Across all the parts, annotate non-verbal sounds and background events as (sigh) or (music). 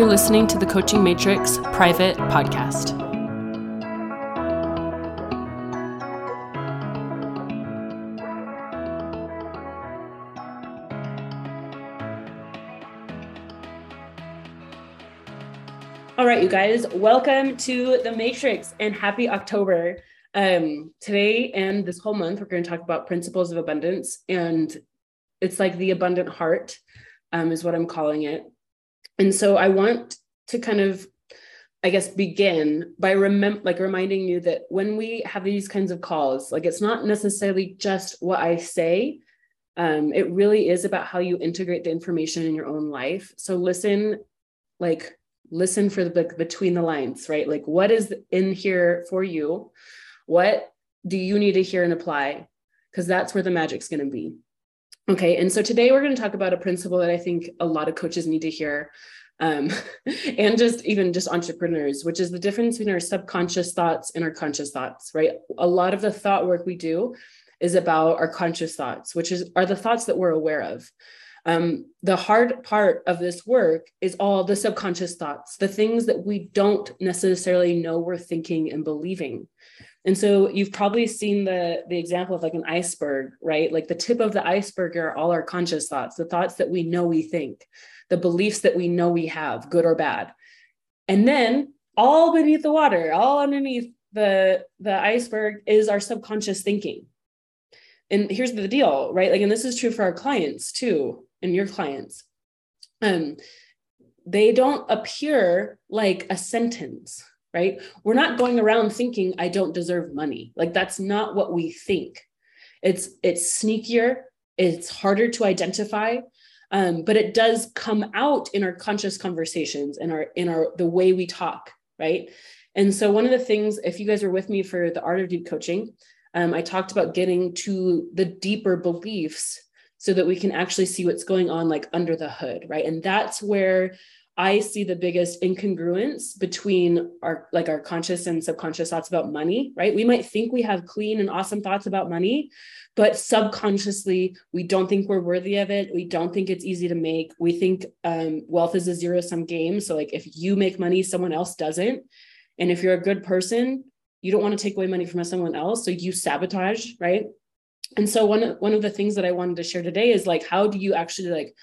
You're listening to the Coaching Matrix private podcast. All right, you guys, welcome to the Matrix and happy October. Um, today and this whole month, we're going to talk about principles of abundance, and it's like the abundant heart, um, is what I'm calling it. And so I want to kind of, I guess, begin by remember, like reminding you that when we have these kinds of calls, like it's not necessarily just what I say. Um, it really is about how you integrate the information in your own life. So listen, like listen for the like, between the lines, right? Like what is in here for you? What do you need to hear and apply? Because that's where the magic's going to be. Okay, and so today we're going to talk about a principle that I think a lot of coaches need to hear, um, (laughs) and just even just entrepreneurs, which is the difference between our subconscious thoughts and our conscious thoughts, right? A lot of the thought work we do is about our conscious thoughts, which is are the thoughts that we're aware of. Um, the hard part of this work is all the subconscious thoughts, the things that we don't necessarily know we're thinking and believing. And so you've probably seen the the example of like an iceberg, right? Like the tip of the iceberg are all our conscious thoughts, the thoughts that we know we think, the beliefs that we know we have, good or bad. And then all beneath the water, all underneath the the iceberg is our subconscious thinking. And here's the deal, right? Like and this is true for our clients too, and your clients. Um they don't appear like a sentence right? We're not going around thinking I don't deserve money. Like that's not what we think. It's it's sneakier, it's harder to identify, um, but it does come out in our conscious conversations and our in our the way we talk, right? And so one of the things, if you guys were with me for the art of deep coaching, um, I talked about getting to the deeper beliefs so that we can actually see what's going on like under the hood, right? And that's where I see the biggest incongruence between our like our conscious and subconscious thoughts about money, right? We might think we have clean and awesome thoughts about money, but subconsciously we don't think we're worthy of it. We don't think it's easy to make. We think um, wealth is a zero sum game. So like if you make money, someone else doesn't, and if you're a good person, you don't want to take away money from someone else, so you sabotage, right? And so one one of the things that I wanted to share today is like how do you actually like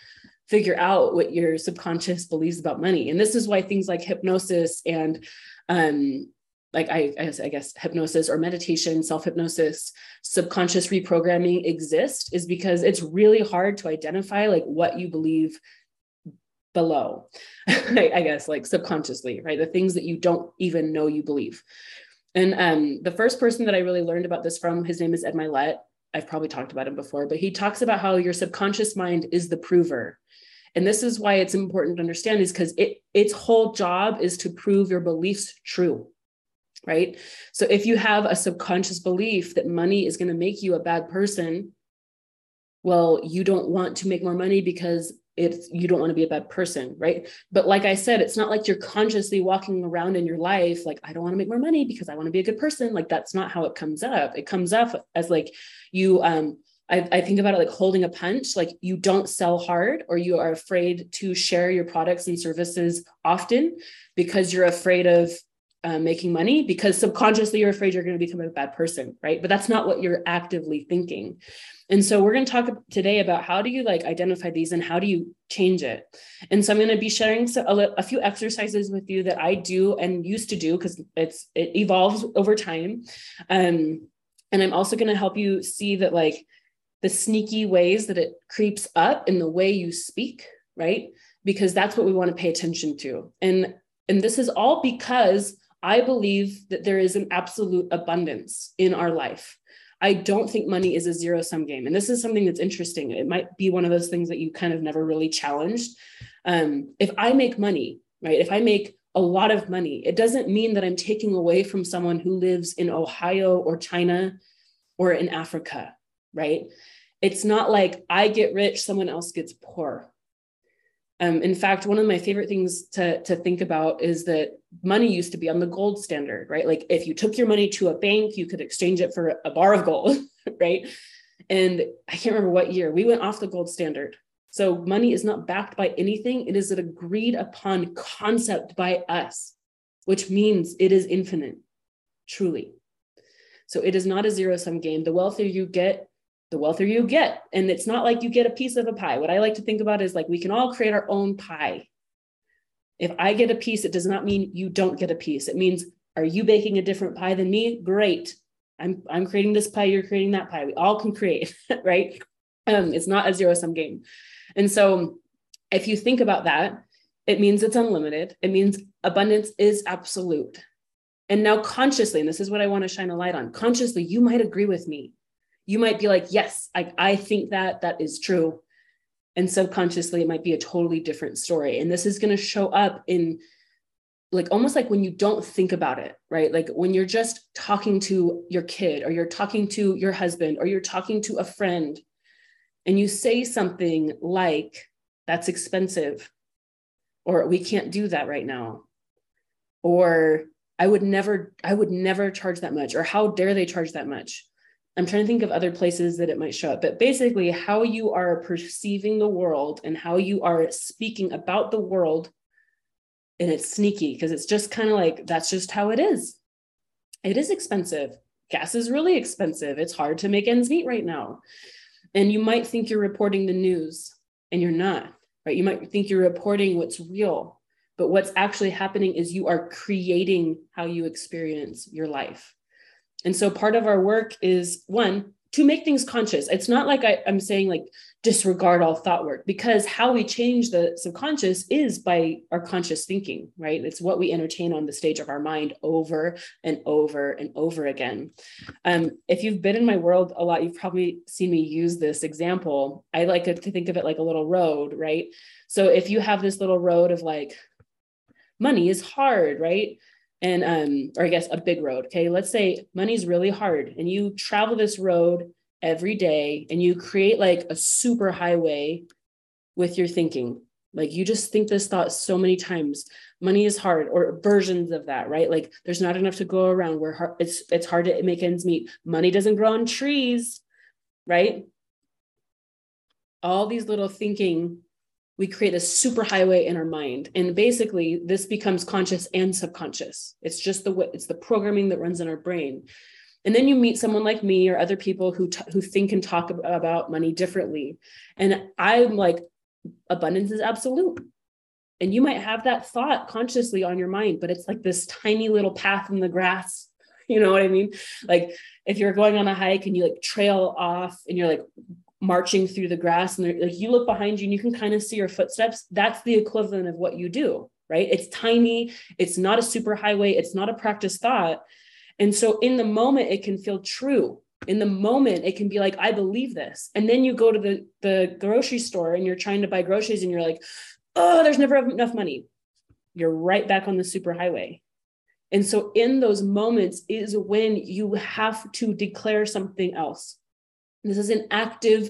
figure out what your subconscious believes about money. And this is why things like hypnosis and um, like I, I, guess, hypnosis or meditation, self hypnosis, subconscious reprogramming exist is because it's really hard to identify like what you believe below, (laughs) I guess, like subconsciously, right? The things that you don't even know you believe. And um, the first person that I really learned about this from, his name is Ed Mylett. I've probably talked about him before, but he talks about how your subconscious mind is the prover. And this is why it's important to understand is because it its whole job is to prove your beliefs true right? So if you have a subconscious belief that money is going to make you a bad person well you don't want to make more money because it's you don't want to be a bad person right? But like i said it's not like you're consciously walking around in your life like i don't want to make more money because i want to be a good person. Like that's not how it comes up. It comes up as like you um I, I think about it like holding a punch like you don't sell hard or you are afraid to share your products and services often because you're afraid of uh, making money because subconsciously you're afraid you're going to become a bad person right but that's not what you're actively thinking and so we're going to talk today about how do you like identify these and how do you change it and so i'm going to be sharing so, a, a few exercises with you that i do and used to do because it's it evolves over time um, and i'm also going to help you see that like the sneaky ways that it creeps up in the way you speak, right? Because that's what we want to pay attention to. And and this is all because I believe that there is an absolute abundance in our life. I don't think money is a zero sum game. And this is something that's interesting. It might be one of those things that you kind of never really challenged. Um, if I make money, right? If I make a lot of money, it doesn't mean that I'm taking away from someone who lives in Ohio or China or in Africa right? It's not like I get rich, someone else gets poor. Um, in fact, one of my favorite things to, to think about is that money used to be on the gold standard, right? Like if you took your money to a bank, you could exchange it for a bar of gold, (laughs) right? And I can't remember what year we went off the gold standard. So money is not backed by anything, it is an agreed upon concept by us, which means it is infinite, truly. So it is not a zero sum game. The wealthier you get, the wealthier you get. And it's not like you get a piece of a pie. What I like to think about is like we can all create our own pie. If I get a piece, it does not mean you don't get a piece. It means, are you baking a different pie than me? Great. I'm, I'm creating this pie, you're creating that pie. We all can create, (laughs) right? Um, it's not a zero sum game. And so if you think about that, it means it's unlimited. It means abundance is absolute. And now, consciously, and this is what I want to shine a light on consciously, you might agree with me. You might be like, yes, I, I think that that is true. And subconsciously, it might be a totally different story. And this is going to show up in like almost like when you don't think about it, right? Like when you're just talking to your kid or you're talking to your husband or you're talking to a friend and you say something like, that's expensive, or we can't do that right now, or I would never, I would never charge that much, or how dare they charge that much? I'm trying to think of other places that it might show up, but basically, how you are perceiving the world and how you are speaking about the world. And it's sneaky because it's just kind of like that's just how it is. It is expensive. Gas is really expensive. It's hard to make ends meet right now. And you might think you're reporting the news and you're not, right? You might think you're reporting what's real, but what's actually happening is you are creating how you experience your life. And so part of our work is one, to make things conscious. It's not like I, am saying like disregard all thought work because how we change the subconscious is by our conscious thinking, right? It's what we entertain on the stage of our mind over and over and over again. Um, if you've been in my world a lot, you've probably seen me use this example. I like to think of it like a little road, right? So if you have this little road of like, money is hard, right? And um or i guess a big road okay? Let's say money's really hard and you travel this road every day and you create like a super highway with your thinking. Like you just think this thought so many times. Money is hard or versions of that right? Like there's not enough to go around. Where it's it's hard to make ends meet. Money doesn't grow on trees right? All these little thinking we create a super highway in our mind. And basically this becomes conscious and subconscious. It's just the way it's the programming that runs in our brain. And then you meet someone like me or other people who t- who think and talk about money differently. And i'm like abundance is absolute. And you might have that thought consciously on your mind but it's like this tiny little path in the grass. (laughs) You know what i mean? Like if you're going on a hike and you like trail off and you're like marching through the grass and like you look behind you and you can kind of see your footsteps that's the equivalent of what you do right? It's tiny it's not a super highway it's not a practice thought. And so in the moment it can feel true. In the moment it can be like i believe this. And then you go to the the grocery store and you're trying to buy groceries and you're like oh there's never enough money. You're right back on the super highway. And so in those moments is when you have to declare something else this is an active,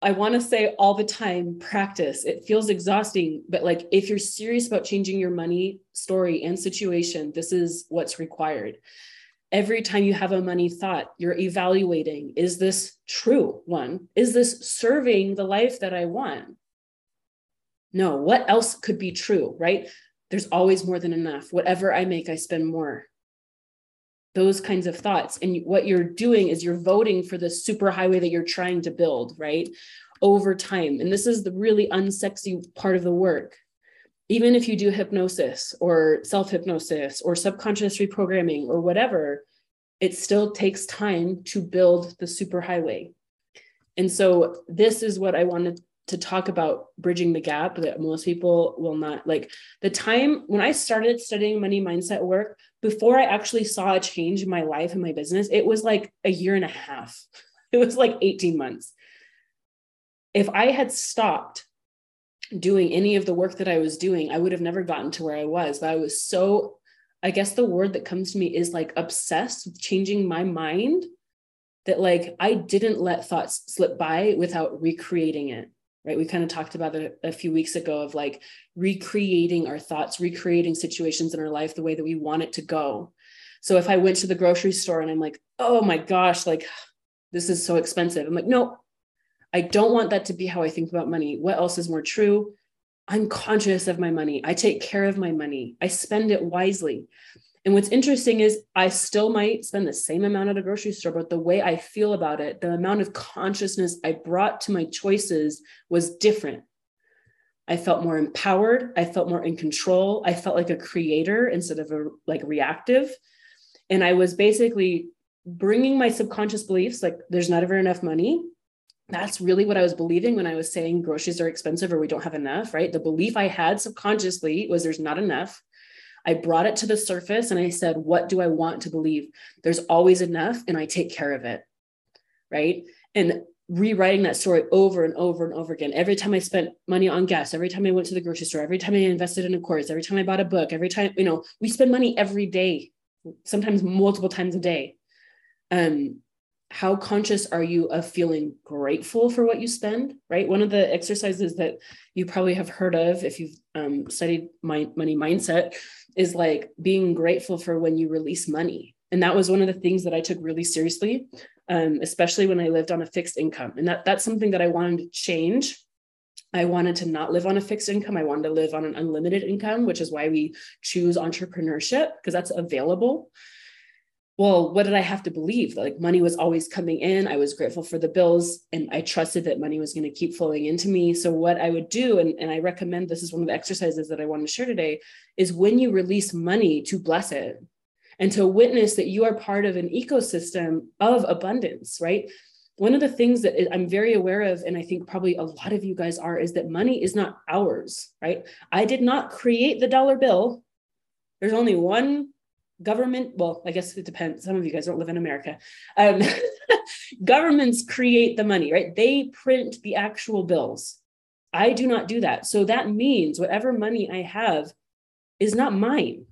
I want to say all the time practice. It feels exhausting, but like if you're serious about changing your money story and situation, this is what's required. Every time you have a money thought, you're evaluating is this true? One, is this serving the life that I want? No, what else could be true, right? There's always more than enough. Whatever I make, I spend more those kinds of thoughts. And what you're doing is you're voting for the super highway that you're trying to build right over time. And this is the really unsexy part of the work. Even if you do hypnosis or self hypnosis or subconscious reprogramming or whatever it still takes time to build the super highway and so this is what i wanted to talk about bridging the gap that most people will not like the time when I started studying money mindset work before I actually saw a change in my life and my business, it was like a year and a half. (laughs) It was like 18 months. If I had stopped doing any of the work that I was doing, I would have never gotten to where I was. But I was so, I guess the word that comes to me is like obsessed with changing my mind that like I didn't let thoughts slip by without recreating it right we kind of talked about it a few weeks ago of like recreating our thoughts recreating situations in our life the way that we want it to go so if i went to the grocery store and i'm like oh my gosh like this is so expensive i'm like no I don't want that to be how I think about money. What else is more true? I'm conscious of my money. I take care of my money. I spend it wisely. And what's interesting is I still might spend the same amount at a grocery store, but the way I feel about it, the amount of consciousness I brought to my choices was different. I felt more empowered. I felt more in control. I felt like a creator instead of a like reactive. And I was basically bringing my subconscious beliefs like there's not ever enough money. That's really what I was believing when I was saying groceries are expensive or we don't have enough, right? The belief I had subconsciously was there's not enough. I brought it to the surface and I said, What do I want to believe? There's always enough, and I take care of it. Right. And rewriting that story over and over and over again. Every time I spent money on gas, every time I went to the grocery store, every time I invested in a course, every time I bought a book, every time, you know, we spend money every day, sometimes multiple times a day. Um, how conscious are you of feeling grateful for what you spend right one of the exercises that you probably have heard of if you've um, studied my money mindset is like being grateful for when you release money. And that was one of the things that i took really seriously um, especially when i lived on a fixed income. And that that's something that i wanted to change. I wanted to not live on a fixed income. I wanted to live on an unlimited income, which is why we choose entrepreneurship because that's available well, what did I have to believe? Like money was always coming in. I was grateful for the bills and I trusted that money was going to keep flowing into me. So, what I would do, and, and I recommend this is one of the exercises that I want to share today, is when you release money to bless it and to witness that you are part of an ecosystem of abundance, right? One of the things that I'm very aware of, and I think probably a lot of you guys are, is that money is not ours, right? I did not create the dollar bill. There's only one government well i guess it depends. Some of you guys don't live in america. Um, (laughs) governments create the money right? They print the actual bills. I do not do that. So that means whatever money i have is not mine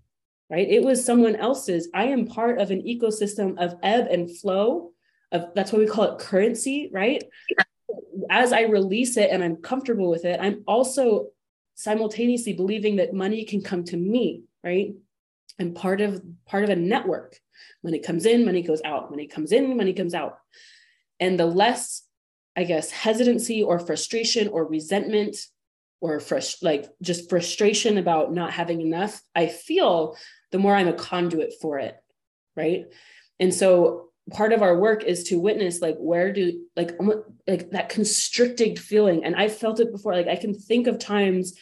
right? It was someone else's. I am part of an ecosystem of ebb and flow of that's why we call it currency right? As i release it and i'm comfortable with it i'm also simultaneously believing that money can come to me right and part of part of a network. Money comes in money goes out. Money comes in money comes out. And the less i guess hesitancy or frustration or resentment or frust- like just frustration about not having enough i feel the more i'm a conduit for it right? And so part of our work is to witness like where do like like that constricted feeling. And i felt it before. Like i can think of times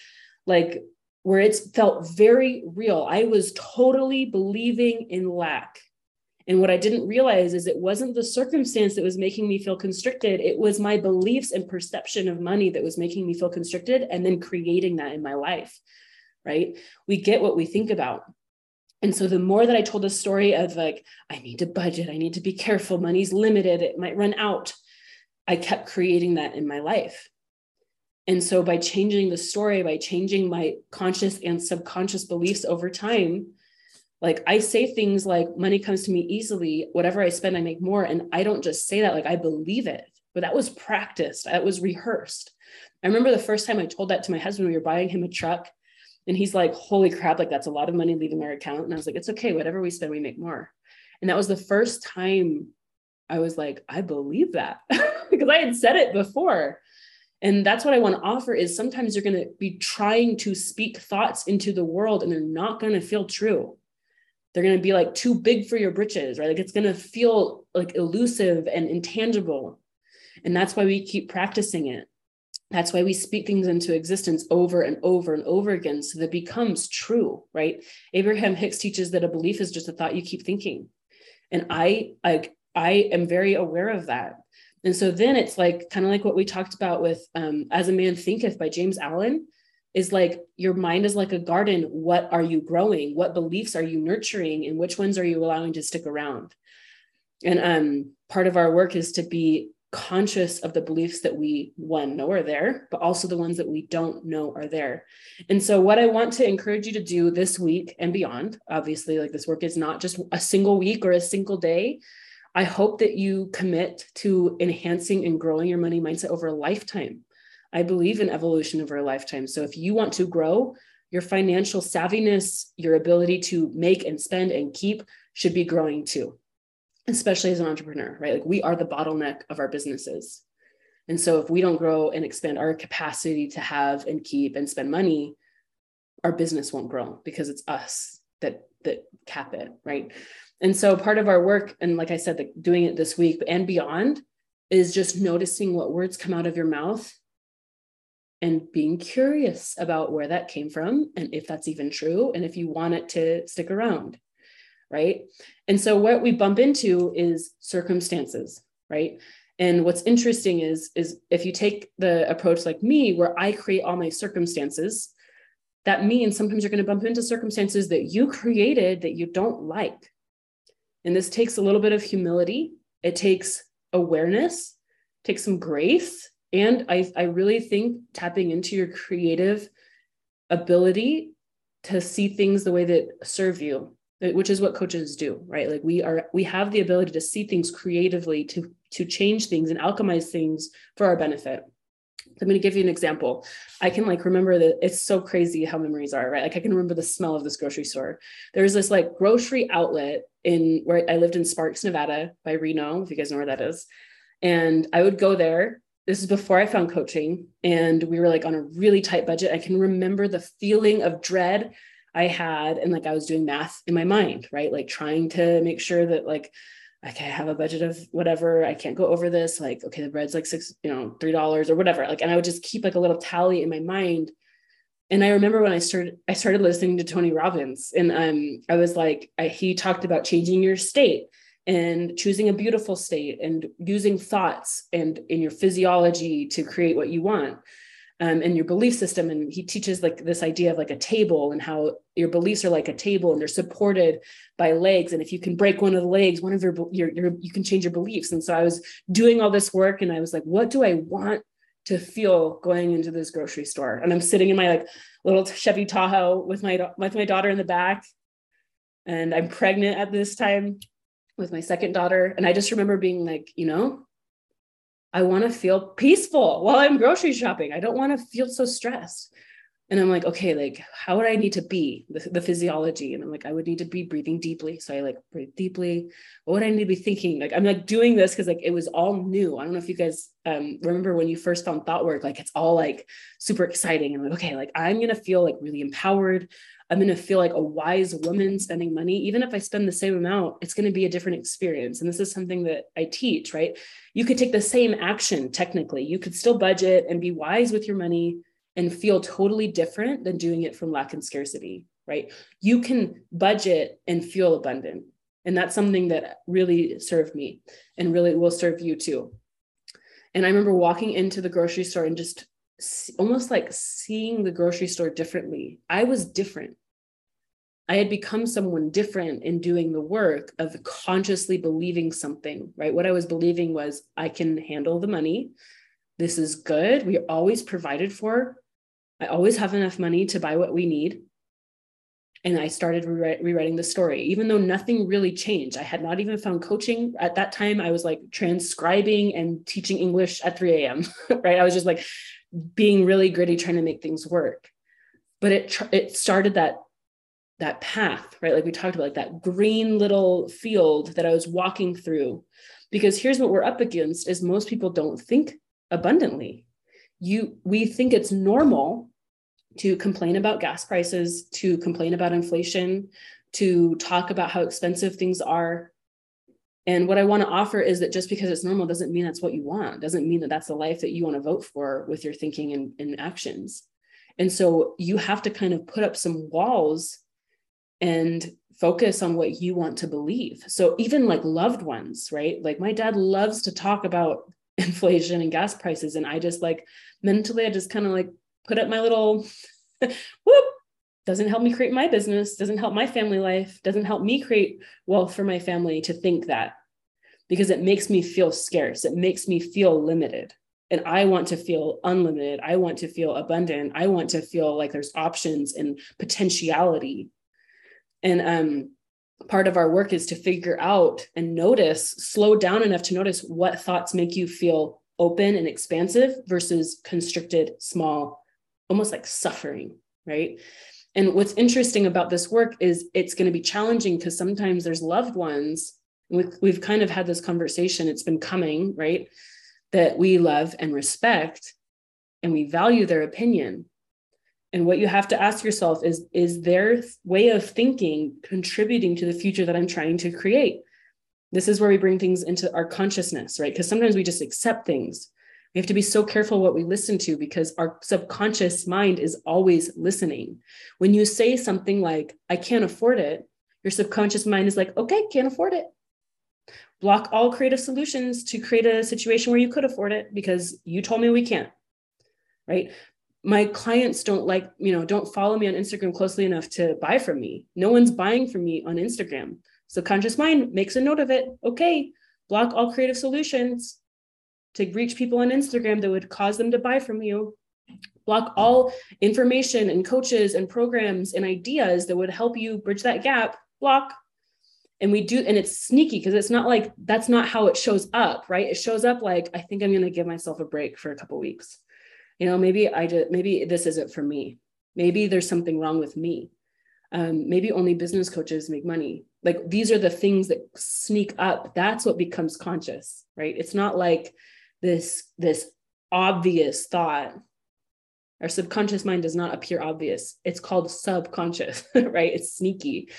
like where it's felt very real. I was totally believing in lack. And what I didn't realize is it wasn't the circumstance that was making me feel constricted. It was my beliefs and perception of money that was making me feel constricted and then creating that in my life. Right. We get what we think about. And so the more that I told the story of like, I need to budget, I need to be careful, money's limited, it might run out, I kept creating that in my life. And so by changing the story, by changing my conscious and subconscious beliefs over time, like I say things like money comes to me easily, whatever I spend, I make more. And I don't just say that, like I believe it, but that was practiced, that was rehearsed. I remember the first time I told that to my husband, we were buying him a truck. And he's like, holy crap, like that's a lot of money leaving our account. And I was like, it's okay, whatever we spend, we make more. And that was the first time I was like, I believe that (laughs) because I had said it before and that's what i want to offer is sometimes you're going to be trying to speak thoughts into the world and they're not going to feel true. They're going to be like too big for your britches right? Like it's going to feel like elusive and intangible. And that's why we keep practicing it. That's why we speak things into existence over and over and over again so that it becomes true right? Abraham hicks teaches that a belief is just a thought you keep thinking. And i i i am very aware of that and so then it's like kind of like what we talked about with um, As a Man Thinketh by James Allen is like your mind is like a garden. What are you growing? What beliefs are you nurturing? And which ones are you allowing to stick around? And um, part of our work is to be conscious of the beliefs that we one know are there but also the ones that we don't know are there and so what i want to encourage you to do this week and beyond obviously like this work is not just a single week or a single day I hope that you commit to enhancing and growing your money mindset over a lifetime. I believe in evolution over a lifetime. So if you want to grow, your financial savviness, your ability to make and spend and keep should be growing too, especially as an entrepreneur, right? Like we are the bottleneck of our businesses. And so if we don't grow and expand our capacity to have and keep and spend money, our business won't grow because it's us that that cap it, right? And so part of our work, and like I said, doing it this week and beyond, is just noticing what words come out of your mouth and being curious about where that came from and if that's even true and if you want it to stick around right? And so what we bump into is circumstances right? And what's interesting is is if you take the approach like me where i create all my circumstances that means sometimes you're going to bump into circumstances that you created that you don't like and this takes a little bit of humility. It takes awareness takes some grace and I, I really think tapping into your creative ability to see things the way that serve you which is what coaches do right? Like we are we have the ability to see things creatively to to change things and alchemize things for our benefit I'm going to give you an example. I can like remember that it's so crazy how memories are, right? Like I can remember the smell of this grocery store. There's this like grocery outlet in where I lived in Sparks, Nevada by Reno, if you guys know where that is. And I would go there this is before I found coaching, and we were like on a really tight budget. I can remember the feeling of dread I had, and like I was doing math in my mind, right? Like trying to make sure that like okay, I have a budget of whatever. I can't go over this. Like, okay, the bread's like six, you know, three dollars or whatever. Like, and I would just keep like a little tally in my mind. And I remember when I started, I started listening to Tony Robbins, and um, I was like, I, he talked about changing your state and choosing a beautiful state and using thoughts and in your physiology to create what you want um, and your belief system and he teaches like this idea of like a table and how your beliefs are like a table and they're supported by legs. And if you can break one of the legs one of your, your, your you can change your beliefs. And so i was doing all this work and i was like what do i want to feel going into this grocery store? And i'm sitting in my like little chevy tahoe with my with my daughter in the back. And i'm pregnant at this time with my second daughter. And I just remember being like, you know, I want to feel peaceful while I'm grocery shopping. I don't want to feel so stressed. And I'm like, okay, like, how would I need to be the, the physiology? And I'm like, I would need to be breathing deeply. So I like breathe deeply. What would I need to be thinking? Like, I'm like doing this because like it was all new. I don't know if you guys um, remember when you first found thought work, like it's all like super exciting. And like, okay, like I'm going to feel like really empowered. I'm going to feel like a wise woman spending money. Even if I spend the same amount, it's going to be a different experience. And this is something that I teach, right? You could take the same action technically. You could still budget and be wise with your money and feel totally different than doing it from lack and scarcity, right? You can budget and feel abundant. And that's something that really served me and really will serve you too. And I remember walking into the grocery store and just almost like seeing the grocery store differently. I was different. I had become someone different in doing the work of consciously believing something, right? What I was believing was I can handle the money. This is good. We are always provided for. I always have enough money to buy what we need. And I started rewrite, rewriting the story, even though nothing really changed. I had not even found coaching at that time. I was like transcribing and teaching English at 3 a.m. (laughs) right? I was just like being really gritty trying to make things work. But it it started that that path right? Like we talked about like that green little field that i was walking through. Because here's what we're up against is most people don't think abundantly. You we think it's normal to complain about gas prices to complain about inflation to talk about how expensive things are and what I want to offer is that just because it's normal doesn't mean that's what you want, doesn't mean that that's the life that you want to vote for with your thinking and, and actions. And so you have to kind of put up some walls and focus on what you want to believe. So even like loved ones, right? Like my dad loves to talk about (laughs) inflation and gas prices. And I just like mentally, I just kind of like put up my little (laughs) whoop doesn't help me create my business, doesn't help my family life, doesn't help me create wealth for my family to think that because it makes me feel scarce. It makes me feel limited. And I want to feel unlimited. I want to feel abundant. I want to feel like there's options and potentiality. And um, part of our work is to figure out and notice, slow down enough to notice what thoughts make you feel open and expansive versus constricted, small, almost like suffering, right? And what's interesting about this work is it's going to be challenging because sometimes there's loved ones. We've, we've kind of had this conversation, it's been coming, right? that we love and respect and we value their opinion. And what you have to ask yourself is is their way of thinking contributing to the future that i'm trying to create? This is where we bring things into our consciousness right? Because sometimes we just accept things. We have to be so careful what we listen to because our subconscious mind is always listening. When you say something like i can't afford it your subconscious mind is like okay can't afford it block all creative solutions to create a situation where you could afford it because you told me we can't right? My clients don't like you know don't follow me on instagram closely enough to buy from me. No one's buying from me on instagram. Subconscious mind makes a note of it. Okay block all creative solutions to reach people on instagram that would cause them to buy from you. Block all information and coaches and programs and ideas that would help you bridge that gap. Block and we do and it's sneaky because it's not like that's not how it shows up right? It shows up like i think i'm going to give myself a break for a couple weeks. You know maybe i just maybe this isn't for me. Maybe there's something wrong with me. Um, maybe only business coaches make money. Like these are the things that sneak up. That's what becomes conscious right? It's not like this this obvious thought. Our subconscious mind does not appear obvious. It's called subconscious (laughs) right? It's sneaky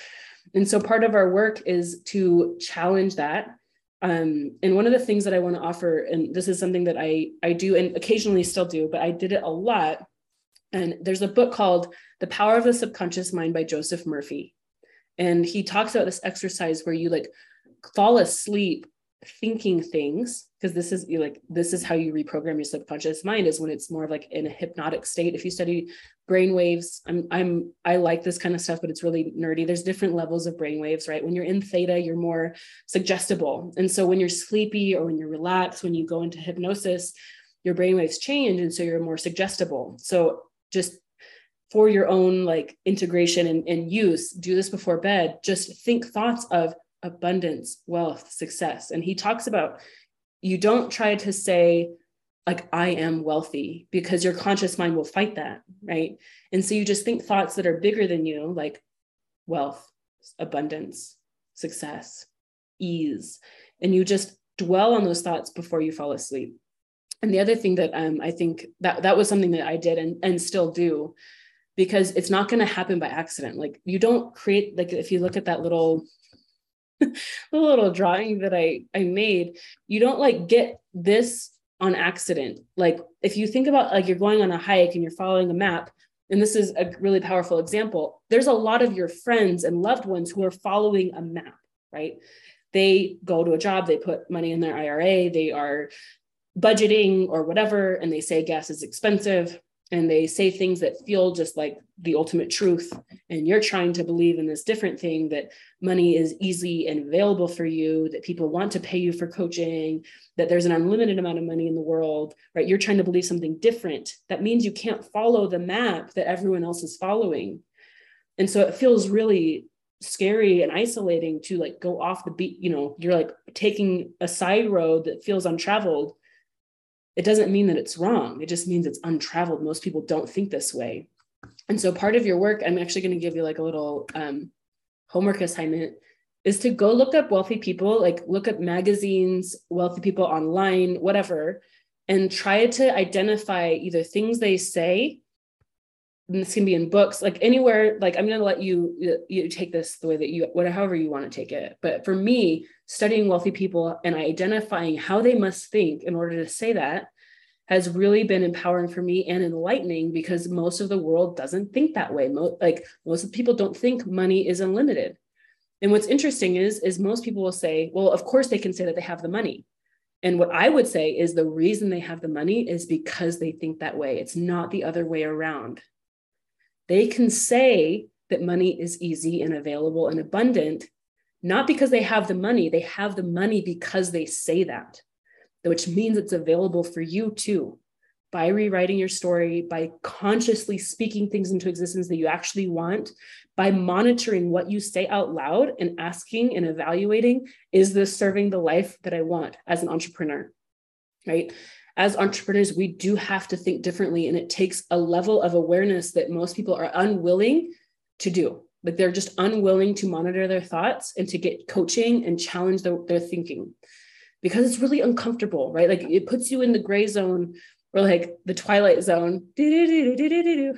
and so part of our work is to challenge that um, and one of the things that I want to offer, and this is something that I I do and occasionally still do, but I did it a lot. And there's a book called The Power of the Subconscious Mind by Joseph Murphy. And he talks about this exercise where you like fall asleep thinking things because this is like this is how you reprogram your subconscious mind is when it's more of like in a hypnotic state. If you study brain waves i'm i'm i like this kind of stuff but it's really nerdy. There's different levels of brain waves right? When you're in theta you're more suggestible. And so when you're sleepy or when you're relaxed when you go into hypnosis your brain waves change and so you're more suggestible. So just for your own like integration and, and use do this before bed. Just think thoughts of abundance, wealth, success. And he talks about you don't try to say, like, I am wealthy, because your conscious mind will fight that. Right. And so you just think thoughts that are bigger than you, like wealth, abundance, success, ease. And you just dwell on those thoughts before you fall asleep. And the other thing that um, I think that that was something that I did and, and still do because it's not going to happen by accident. Like you don't create, like if you look at that little (laughs) the little drawing that I I made, you don't like get this on accident. Like if you think about like you're going on a hike and you're following a map, and this is a really powerful example, there's a lot of your friends and loved ones who are following a map, right? They go to a job, they put money in their IRA, they are budgeting or whatever, and they say gas is expensive and they say things that feel just like the ultimate truth and you're trying to believe in this different thing that money is easy and available for you that people want to pay you for coaching that there's an unlimited amount of money in the world right? You're trying to believe something different. That means you can't follow the map that everyone else is following. And so it feels really scary and isolating to like go off the beat you know you're like taking a side road that feels untraveled it doesn't mean that it's wrong. It just means it's untraveled. Most people don't think this way. And so part of your work, I'm actually going to give you like a little um, homework assignment is to go look up wealthy people, like look up magazines, wealthy people online, whatever, and try to identify either things they say this can be in books like anywhere like i'm going to let you you take this the way that you whatever however you want to take it but for me studying wealthy people and identifying how they must think in order to say that has really been empowering for me and enlightening because most of the world doesn't think that way Mo- like most of people don't think money is unlimited and what's interesting is is most people will say well of course they can say that they have the money and what I would say is the reason they have the money is because they think that way. It's not the other way around. They can say that money is easy and available and abundant, not because they have the money, they have the money because they say that, which means it's available for you too. By rewriting your story, by consciously speaking things into existence that you actually want, by monitoring what you say out loud and asking and evaluating, is this serving the life that I want as an entrepreneur? Right as entrepreneurs, we do have to think differently. And it takes a level of awareness that most people are unwilling to do. Like they're just unwilling to monitor their thoughts and to get coaching and challenge the, their thinking. because it's really uncomfortable, right? Like it puts you in the gray zone or like the twilight zone. (laughs) I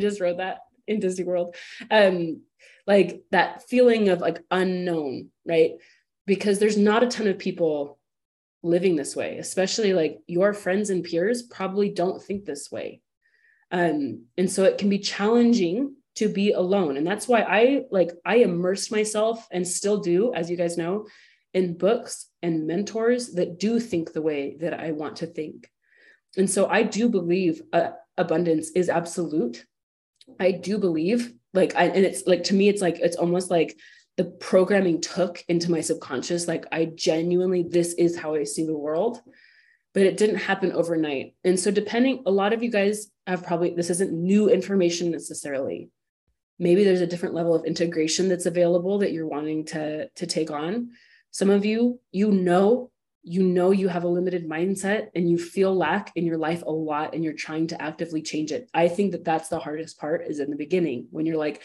just rode that in Disney World. Um, like that feeling of like unknown, right? Because there's not a ton of people living this way, especially like your friends and peers probably don't think this way. Um, and so it can be challenging to be alone. And that's why I like I immersed myself and still do, as you guys know, in books and mentors that do think the way that I want to think. And so I do believe uh, abundance is absolute. I do believe like I and it's like to me it's like it's almost like the programming took into my subconscious like I genuinely this is how I see the world but it didn't happen overnight. And so depending a lot of you guys have probably this isn't new information necessarily. Maybe there's a different level of integration that's available that you're wanting to to take on. Some of you you know you know you have a limited mindset and you feel lack in your life a lot and you're trying to actively change it. I think that that's the hardest part is in the beginning when you're like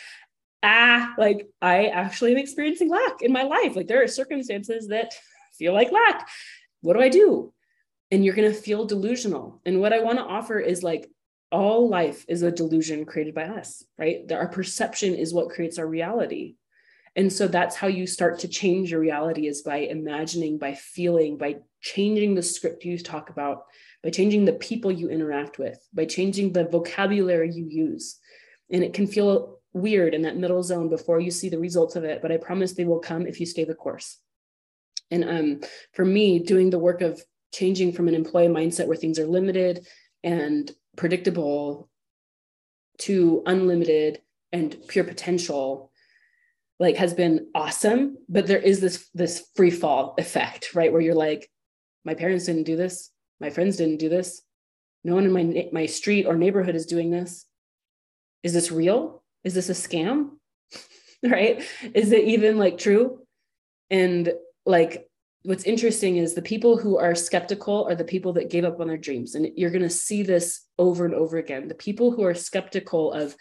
ah like i actually am experiencing lack in my life like there are circumstances that feel like lack what do i do and you're going to feel delusional and what i want to offer is like all life is a delusion created by us, right? Our perception is what creates our reality. And so that's how you start to change your reality is by imagining, by feeling, by changing the script you talk about, by changing the people you interact with, by changing the vocabulary you use. And it can feel weird in that middle zone before you see the results of it, but I promise they will come if you stay the course. And um, for me, doing the work of changing from an employee mindset where things are limited and predictable to unlimited and pure potential like has been awesome but there is this this free fall effect right? Where you're like my parents didn't do this. My friends didn't do this. No one in my my street or neighborhood is doing this. Is this real is this a scam? (laughs) Right? Is it even like true? And like what's interesting is the people who are skeptical are the people that gave up on their dreams. And you're going to see this over and over again. The people who are skeptical of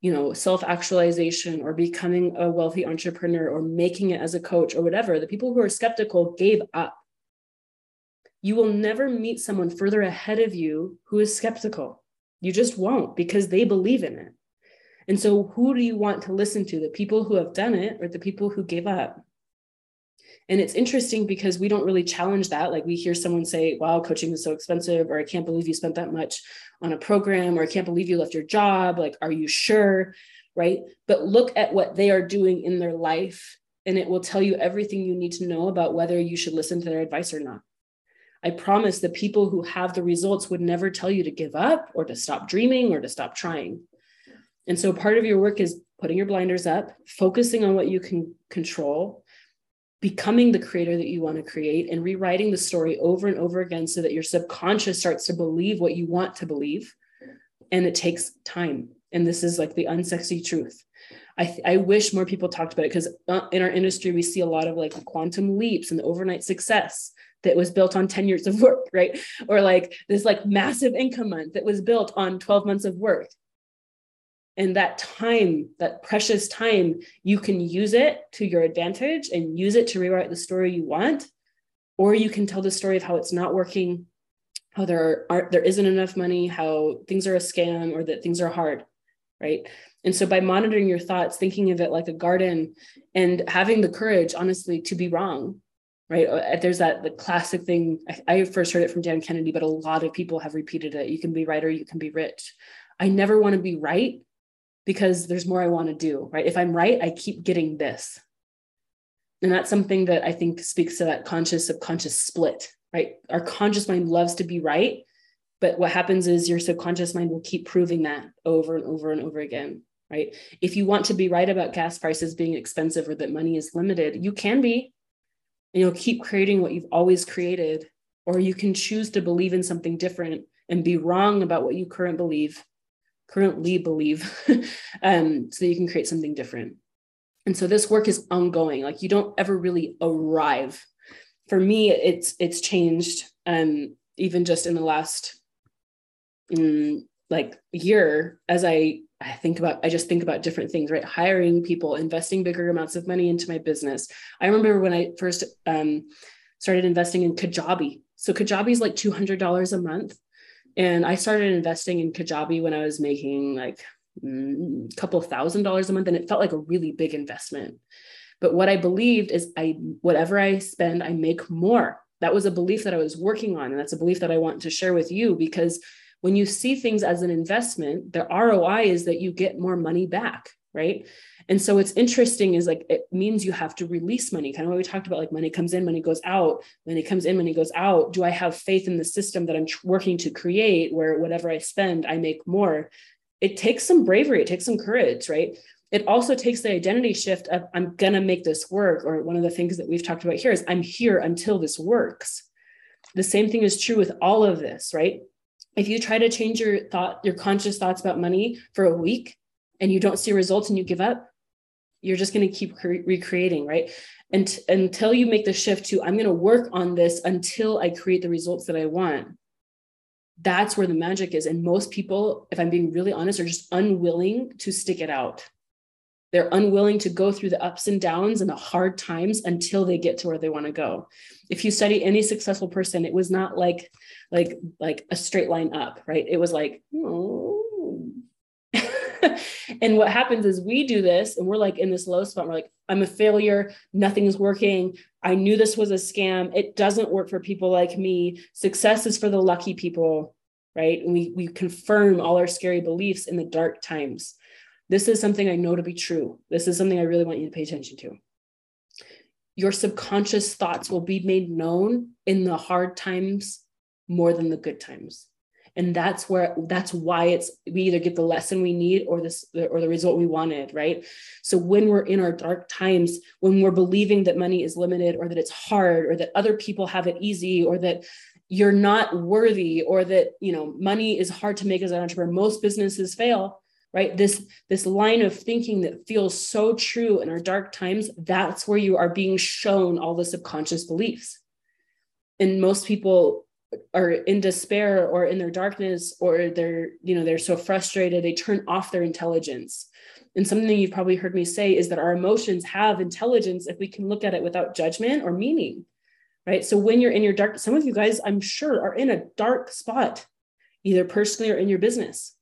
you know self actualization or becoming a wealthy entrepreneur or making it as a coach or whatever the people who are skeptical gave up. You will never meet someone further ahead of you who is skeptical. You just won't because they believe in it and so who do you want to listen to the people who have done it or the people who gave up and it's interesting because we don't really challenge that. Like we hear someone say, wow, coaching is so expensive, or I can't believe you spent that much on a program, or I can't believe you left your job. Like, are you sure? Right. But look at what they are doing in their life, and it will tell you everything you need to know about whether you should listen to their advice or not. I promise the people who have the results would never tell you to give up or to stop dreaming or to stop trying. And so part of your work is putting your blinders up, focusing on what you can control, becoming the creator that you want to create and rewriting the story over and over again so that your subconscious starts to believe what you want to believe. And it takes time. And this is like the unsexy truth. I, th- I wish more people talked about it because uh, in our industry, we see a lot of like quantum leaps and the overnight success that was built on 10 years of work, (laughs) right? Or like this like massive income month that was built on 12 months of work and that time that precious time you can use it to your advantage and use it to rewrite the story you want or you can tell the story of how it's not working how there aren't there isn't enough money how things are a scam or that things are hard right? And so by monitoring your thoughts thinking of it like a garden and having the courage honestly to be wrong right? Uh, there's that the classic thing I, I first heard it from dan kennedy but a lot of people have repeated it. You can be right or you can be rich. I never want to be right because there's more I want to do, right? If I'm right, I keep getting this. And that's something that I think speaks to that conscious subconscious split, right? Our conscious mind loves to be right. But what happens is your subconscious mind will keep proving that over and over and over again, right? If you want to be right about gas prices being expensive or that money is limited, you can be. And you'll keep creating what you've always created. Or you can choose to believe in something different and be wrong about what you current believe currently believe (laughs) um, so that you can create something different. And so this work is ongoing. Like you don't ever really arrive. For me it's it's changed um even just in the last mm, like year as i i think about i just think about different things right? Hiring people investing bigger amounts of money into my business. I remember when i first um started investing in Kajabi. So Kajabi is like $200 a month. And I started investing in Kajabi when I was making like a mm, couple thousand dollars a month. And it felt like a really big investment. But what I believed is I whatever I spend, I make more. That was a belief that I was working on. And that's a belief that I want to share with you because when you see things as an investment, the ROI is that you get more money back, right? And so what's interesting is like it means you have to release money. Kind of what we talked about, like money comes in, money goes out. Money comes in, money goes out. Do I have faith in the system that I'm working to create where whatever I spend, I make more? It takes some bravery, it takes some courage, right? It also takes the identity shift of I'm gonna make this work. Or one of the things that we've talked about here is I'm here until this works. The same thing is true with all of this, right? if you try to change your thought your conscious thoughts about money for a week and you don't see results and you give up you're just going to keep cre- recreating right? And until you make the shift to i'm going to work on this until i create the results that i want that's where the magic is. And most people if i'm being really honest are just unwilling to stick it out. They're unwilling to go through the ups and downs and the hard times until they get to where they want to go. If you study any successful person it was not like like like a straight line up right? It was like oh. (laughs) and what happens is we do this and we're like in this low spot. We're like i'm a failure. Nothing's working. I knew this was a scam. It doesn't work for people like me. Success is for the lucky people right? And we we confirm all our scary beliefs in the dark times. This is something i know to be true. This is something i really want you to pay attention to. Your subconscious thoughts will be made known in the hard times more than the good times and that's where that's why it's we either get the lesson we need or this or the result we wanted right? So when we're in our dark times when we're believing that money is limited or that it's hard or that other people have it easy or that you're not worthy or that you know money is hard to make as an entrepreneur most businesses fail right? This this line of thinking that feels so true in our dark times that's where you are being shown all the subconscious beliefs. And most people are in despair or in their darkness or they're you know they're so frustrated they turn off their intelligence. And something you've probably heard me say is that our emotions have intelligence if we can look at it without judgment or meaning right? So when you're in your dark some of you guys i'm sure are in a dark spot either personally or in your business.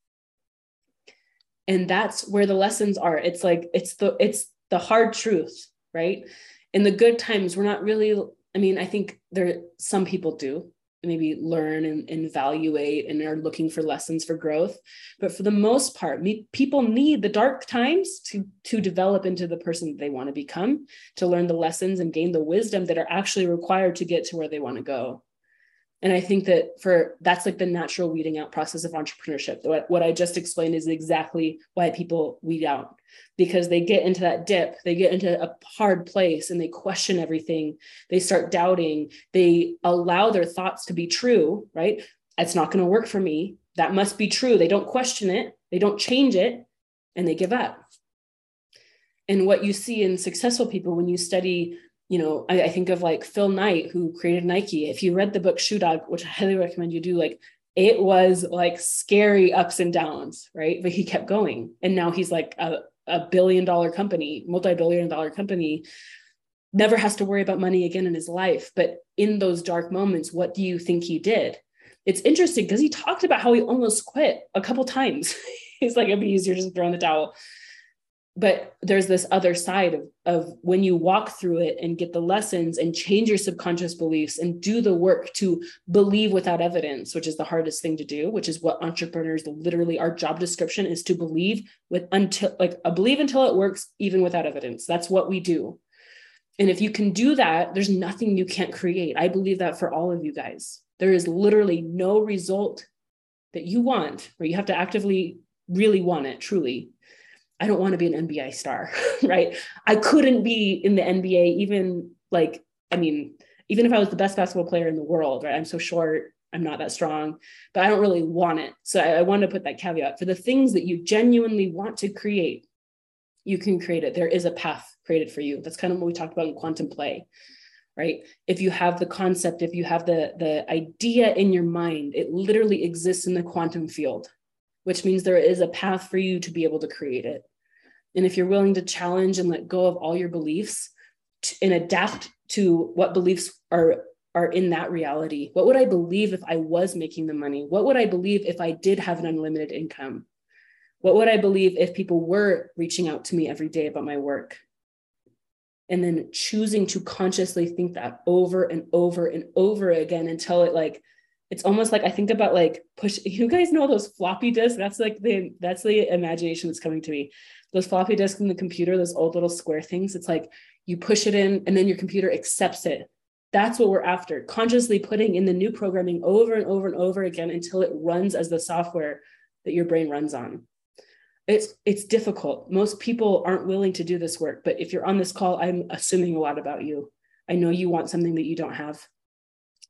And that's where the lessons are. It's like it's the it's the hard truth right? In the good times we're not really i mean i think there some people do maybe learn and, and, evaluate and are looking for lessons for growth. But for the most part me, people need the dark times to to develop into the person that they want to become to learn the lessons and gain the wisdom that are actually required to get to where they want to go and i think that for that's like the natural weeding out process of entrepreneurship. What, what i just explained is exactly why people weed out. Because they get into that dip they get into a hard place and they question everything. They start doubting. They allow their thoughts to be true right? It's not going to work for me. That must be true. They don't question it. They don't change it. And they give up. And what you see in successful people when you study you know, I, I, think of like Phil Knight, who created Nike. If you read the book Shoe Dog, which I highly recommend you do, like it was like scary ups and downs, right? But he kept going. And now he's like a, a billion dollar company, multi billion dollar company, never has to worry about money again in his life. But in those dark moments, what do you think he did? It's interesting because he talked about how he almost quit a couple times. (laughs) he's like, it'd be easier just throwing the towel but there's this other side of, of when you walk through it and get the lessons and change your subconscious beliefs and do the work to believe without evidence which is the hardest thing to do which is what entrepreneurs literally our job description is to believe with until like a believe until it works even without evidence. That's what we do. And if you can do that there's nothing you can't create. I believe that for all of you guys. There is literally no result that you want where you have to actively really want it truly I don't want to be an NBA star, (laughs) right? I couldn't be in the NBA, even like, I mean, even if I was the best basketball player in the world, right? I'm so short, I'm not that strong, but I don't really want it. So I, I want to put that caveat for the things that you genuinely want to create, you can create it. There is a path created for you. That's kind of what we talked about in quantum play, right? If you have the concept, if you have the, the idea in your mind, it literally exists in the quantum field which means there is a path for you to be able to create it. And if you're willing to challenge and let go of all your beliefs and adapt to what beliefs are are in that reality? What would I believe if I was making the money? What would I believe if I did have an unlimited income? What would I believe if people were reaching out to me every day about my work? And then choosing to consciously think that over and over and over again until it like, it's almost like I think about like push. You guys know those floppy disks? That's like the that's the imagination that's coming to me. Those floppy disks in the computer, those old little square things. It's like you push it in, and then your computer accepts it. That's what we're after. Consciously putting in the new programming over and over and over again until it runs as the software that your brain runs on it's it's difficult most people aren't willing to do this work but if you're on this call i'm assuming a lot about you i know you want something that you don't have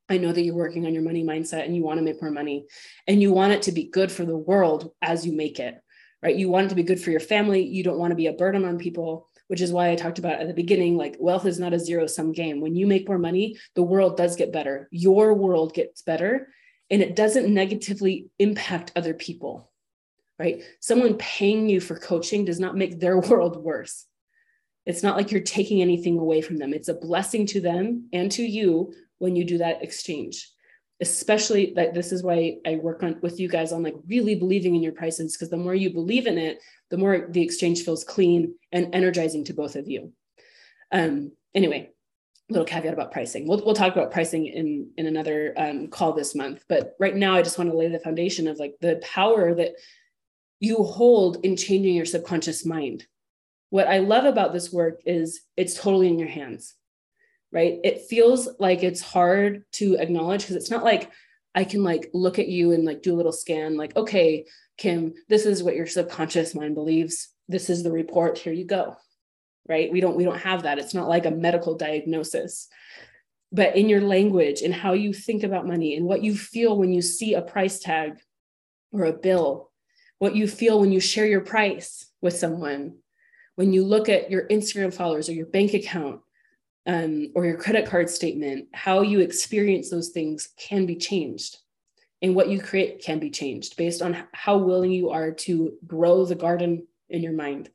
i know that you're working on your money mindset and you want to make more money and you want it to be good for the world as you make it right you want it to be good for your family you don't want to be a burden on people which is why i talked about at the beginning like wealth is not a zero sum game when you make more money the world does get better your world gets better and it doesn't negatively impact other people right? Someone paying you for coaching does not make their (laughs) world worse. It's not like you're taking anything away from them. It's a blessing to them and to you when you do that exchange. Especially that this is why I work on with you guys on like really believing in your prices because the more you believe in it, the more the exchange feels clean and energizing to both of you. Um, anyway, little caveat about pricing. We'll, we'll talk about pricing in in another um, call this month. But right now, I just want to lay the foundation of like the power that you hold in changing your subconscious mind. What I love about this work is it's totally in your hands, right? It feels like it's hard to acknowledge because it's not like I can like look at you and like do a little scan, like, okay, Kim, this is what your subconscious mind believes. This is the report. Here you go. Right. We don't, we don't have that. It's not like a medical diagnosis. But in your language and how you think about money and what you feel when you see a price tag or a bill what you feel when you share your price with someone, when you look at your Instagram followers or your bank account um, or your credit card statement, how you experience those things can be changed. And what you create can be changed based on how willing you are to grow the garden in your mind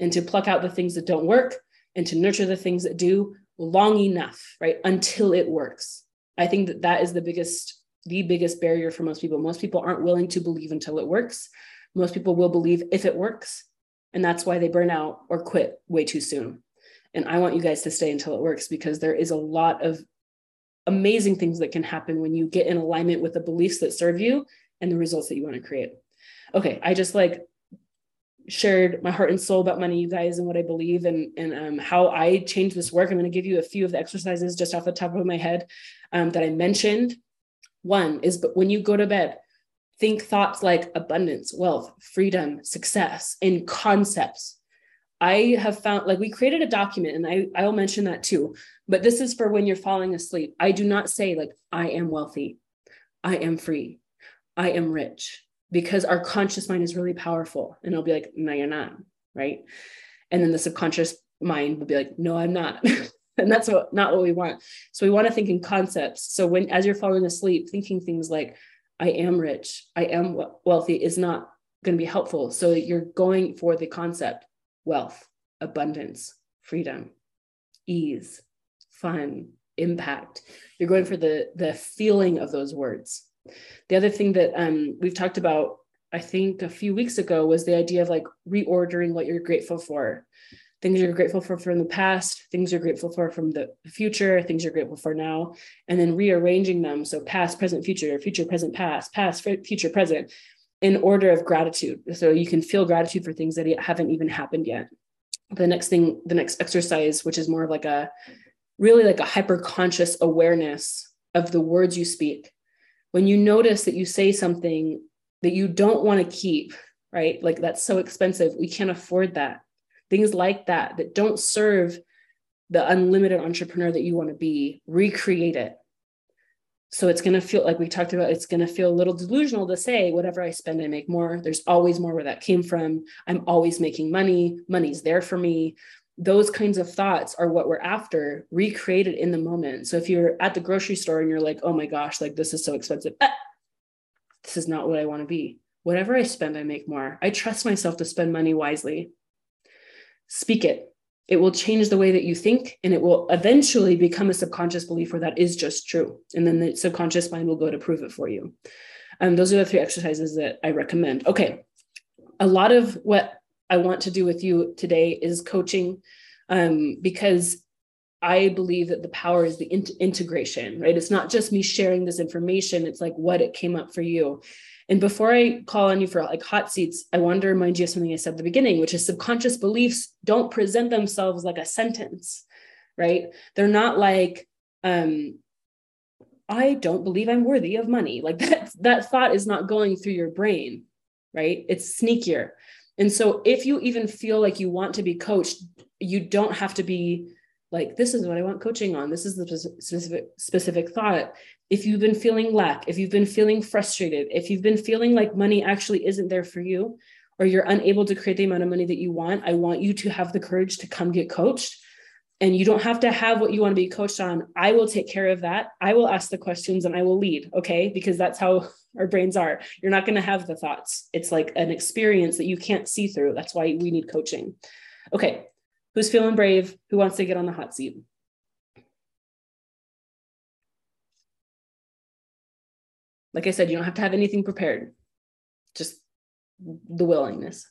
and to pluck out the things that don't work and to nurture the things that do long enough, right? Until it works. I think that that is the biggest the biggest barrier for most people. Most people aren't willing to believe until it works. Most people will believe if it works. And that's why they burn out or quit way too soon. And I want you guys to stay until it works because there is a lot of amazing things that can happen when you get in alignment with the beliefs that serve you and the results that you want to create. Okay, I just like shared my heart and soul about money, you guys, and what I believe and, and um, how I change this work. I'm going to give you a few of the exercises just off the top of my head um, that I mentioned one is but when you go to bed, think thoughts like abundance, wealth, freedom, success in concepts. I have found like we created a document and I, I'll mention that too. But this is for when you're falling asleep. I do not say like I am wealthy, I am free, I am rich, because our conscious mind is really powerful. And it'll be like, no, you're not, right? And then the subconscious mind will be like, no, I'm not. (laughs) and that's what not what we want so we want to think in concepts so when as you're falling asleep thinking things like i am rich i am wealthy is not going to be helpful so you're going for the concept wealth abundance freedom ease fun impact. You're going for the the feeling of those words. The other thing that um, we've talked about i think a few weeks ago was the idea of like reordering what you're grateful for. Things you're grateful for from the past, things you're grateful for from the future, things you're grateful for now, and then rearranging them. So past, present, future, future, present, past, past, future, present, in order of gratitude. So you can feel gratitude for things that haven't even happened yet. The next thing, the next exercise, which is more of like a really like a hyper conscious awareness of the words you speak. When you notice that you say something that you don't want to keep, right? Like that's so expensive. We can't afford that things like that that don't serve the unlimited entrepreneur that you want to be recreate it so it's going to feel like we talked about it's going to feel a little delusional to say whatever i spend i make more. There's always more where that came from. I'm always making money. Money's there for me. Those kinds of thoughts are what we're after recreated in the moment. So if you're at the grocery store and you're like oh my gosh like this is so expensive. Ah, this is not what i want to be. Whatever i spend i make more. I trust myself to spend money wisely. Speak it it will change the way that you think and it will eventually become a subconscious belief where that is just true. And then the subconscious mind will go to prove it for you. Um, those are the three exercises that i recommend. Okay. A lot of what i want to do with you today is coaching um, because I believe that the power is the in- integration, right? It's not just me sharing this information, it's like what it came up for you. And before I call on you for like hot seats, I want to remind you of something I said at the beginning, which is subconscious beliefs don't present themselves like a sentence, right? They're not like, um, I don't believe I'm worthy of money. (laughs) Like that, that thought is not going through your brain, right? It's sneakier. And so if you even feel like you want to be coached, you don't have to be like this is what i want coaching on this is the specific specific thought if you've been feeling lack if you've been feeling frustrated if you've been feeling like money actually isn't there for you or you're unable to create the amount of money that you want i want you to have the courage to come get coached. And you don't have to have what you want to be coached on. I will take care of that. I will ask the questions and i will lead okay? Because that's how our brains are. You're not going to have the thoughts. It's like an experience that you can't see through. That's why we need coaching. Okay Who's feeling brave? Who wants to get on the hot seat? Like I said, you don't have to have anything prepared, just the willingness.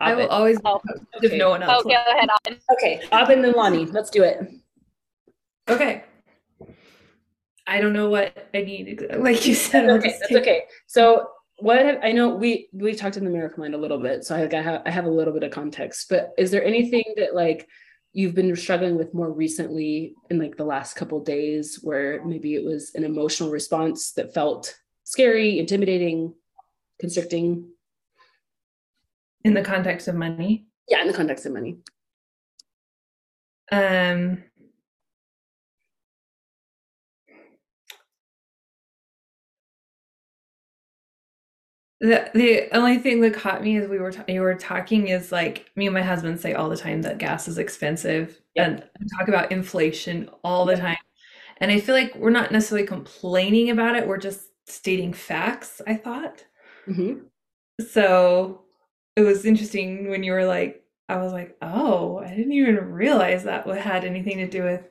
I will always oh, okay. if no one else. Okay, go ahead, Aubin. Okay, Aubin and Lonnie, let's do it. Okay. I don't know what I need. Like you said, that's okay. That's okay. So what have, I know we we've talked in the miracle mind a little bit, so I, I have I have a little bit of context. But is there anything that like you've been struggling with more recently in like the last couple days, where maybe it was an emotional response that felt scary, intimidating, constricting? In the context of money. Yeah, in the context of money. Um The the only thing that caught me as we were you were talking is like me and my husband say all the time that gas is expensive and talk about inflation all the time. And I feel like we're not necessarily complaining about it, we're just stating facts, I thought. Mm-hmm. So it was interesting when you were like, I was like, oh, I didn't even realize that had anything to do with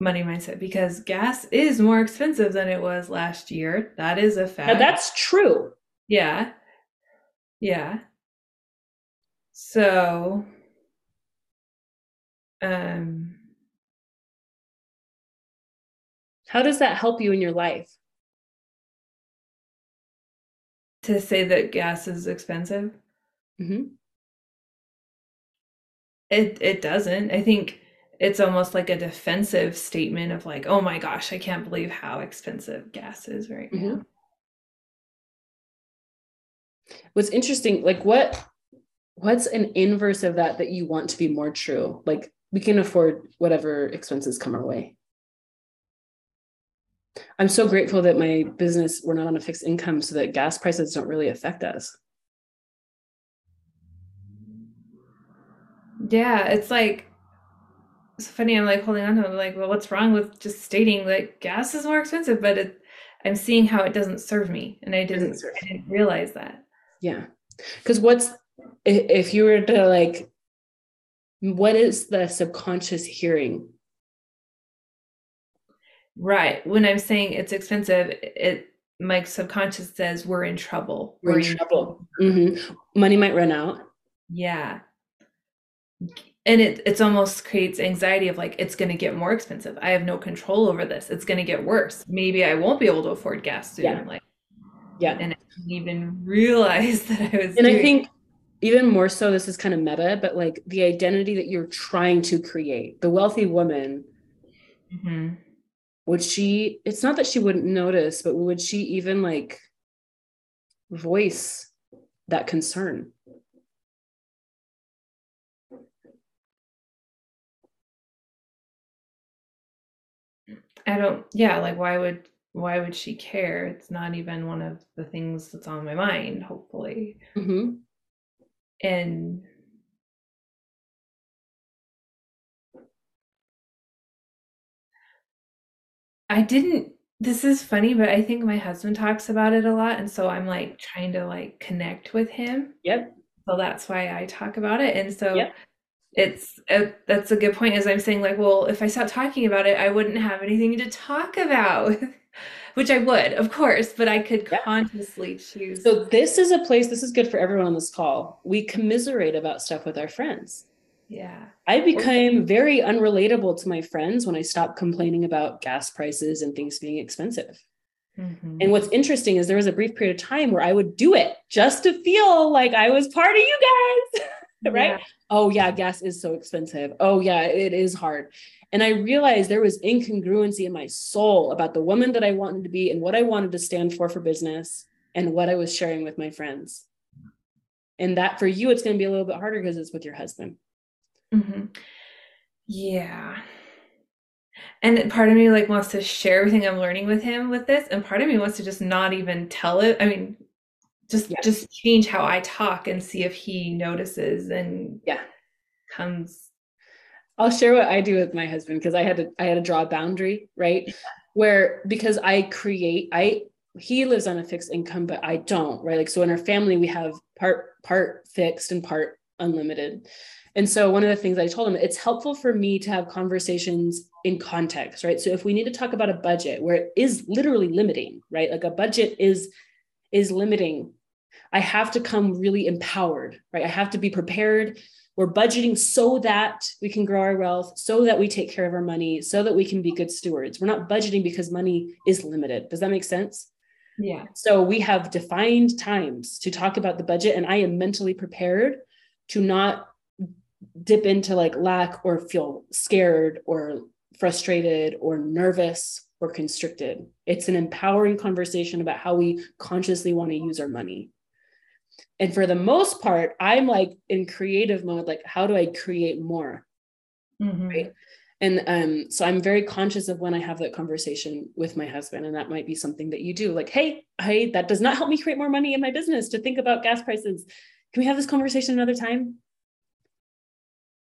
money mindset because gas is more expensive than it was last year. That is a fact. Now that's true. Yeah. Yeah. So um how does that help you in your life? To say that gas is expensive? Mm-hmm. It it doesn't. I think it's almost like a defensive statement of like, oh my gosh, I can't believe how expensive gas is right mm-hmm. now. What's interesting, like what what's an inverse of that that you want to be more true? Like we can afford whatever expenses come our way. I'm so grateful that my business we're not on a fixed income so that gas prices don't really affect us. Yeah, it's like it's funny. I'm like holding on to. It. I'm like, well, what's wrong with just stating that gas is more expensive? But it, I'm seeing how it doesn't serve me, and I didn't, I didn't realize that. Yeah, because what's if you were to like, what is the subconscious hearing? Right. When I'm saying it's expensive, it my subconscious says we're in trouble. We're, we're in, in trouble. trouble. Mm-hmm. Money might run out. Yeah and it it's almost creates anxiety of like it's going to get more expensive. I have no control over this. It's going to get worse. Maybe i won't be able to afford gas soon yeah. like yeah. and i didn't even realize (laughs) that i was and doing- i think even more so this is kind of meta but like the identity that you're trying to create the wealthy woman mm-hmm. would she it's not that she wouldn't notice but would she even like voice that concern I don't yeah, like why would why would she care? It's not even one of the things that's on my mind, hopefully. Mm-hmm. And I didn't this is funny, but I think my husband talks about it a lot and so I'm like trying to like connect with him. Yep. So that's why I talk about it. And so yep. It's a, that's a good point as I'm saying like, well, if I stopped talking about it, I wouldn't have anything to talk about. (laughs) Which I would, of course, but I could yep. consciously choose. So this is a place this is good for everyone on this call. We commiserate about stuff with our friends. Yeah. I became very unrelatable to my friends when I stopped complaining about gas prices and things being expensive. Mm-hmm. And what's interesting is there was a brief period of time where I would do it just to feel like I was part of you guys, (laughs) (laughs) right? Yeah. Oh, yeah, gas is so expensive. Oh, yeah, it is hard. And I realized there was incongruency in my soul about the woman that I wanted to be and what I wanted to stand for for business and what I was sharing with my friends. And that for you, it's going to be a little bit harder because it's with your husband. Mm-hmm. Yeah. And part of me like wants to share everything I'm learning with him with this, and part of me wants to just not even tell it. I mean, just yeah. just change how I talk and see if he notices and yeah comes. I'll share what I do with my husband because I had to I had to draw a boundary, right? Yeah. Where because I create, I he lives on a fixed income, but I don't, right? Like so in our family we have part part fixed and part unlimited. And so one of the things I told him, it's helpful for me to have conversations in context, right? So if we need to talk about a budget where it is literally limiting, right? Like a budget is is limiting. I have to come really empowered, right? I have to be prepared. We're budgeting so that we can grow our wealth, so that we take care of our money, so that we can be good stewards. We're not budgeting because money is limited. Does that make sense? Yeah. So we have defined times to talk about the budget, and I am mentally prepared to not dip into like lack or feel scared or frustrated or nervous or constricted. It's an empowering conversation about how we consciously want to use our money. And for the most part, I'm like in creative mode, like, how do I create more? Mm-hmm. Right. And um, so I'm very conscious of when I have that conversation with my husband. And that might be something that you do like, hey, hey, that does not help me create more money in my business to think about gas prices. Can we have this conversation another time?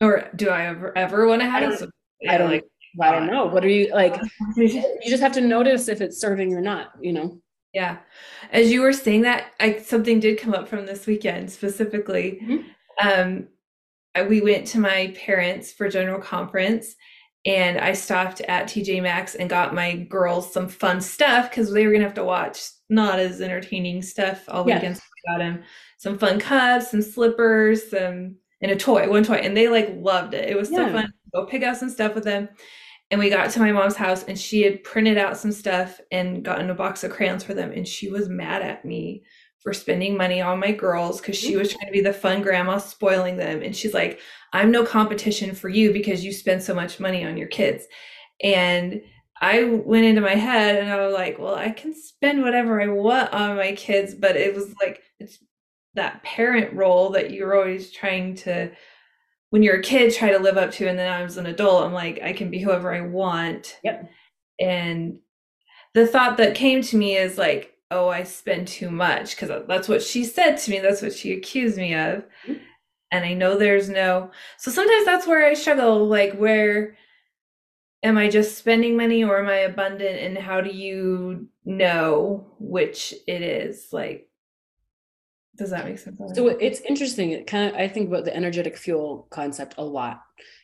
Or do I ever ever want to have it? I don't like. I don't know. What are you like? (laughs) you just have to notice if it's serving or not. You know. Yeah, as you were saying that, I something did come up from this weekend specifically. Mm-hmm. Um, we went to my parents for general conference, and I stopped at TJ Maxx and got my girls some fun stuff because they were gonna have to watch not as entertaining stuff all weekend. So got them some fun cups, some slippers, some and a toy, one toy, and they like loved it. It was yeah. so fun. Go pick out some stuff with them. And we got to my mom's house and she had printed out some stuff and gotten a box of crayons for them. And she was mad at me for spending money on my girls because she was trying to be the fun grandma spoiling them. And she's like, I'm no competition for you because you spend so much money on your kids. And I went into my head and I was like, well, I can spend whatever I want on my kids, but it was like, it's that parent role that you're always trying to when you're a kid try to live up to and then I was an adult I'm like I can be whoever I want. Yep. And the thought that came to me is like oh I spend too much cuz that's what she said to me that's what she accused me of. Mm-hmm. And I know there's no so sometimes that's where I struggle like where am I just spending money or am I abundant and how do you know which it is like does that make sense? So it's interesting. It kind of I think about the energetic fuel concept a lot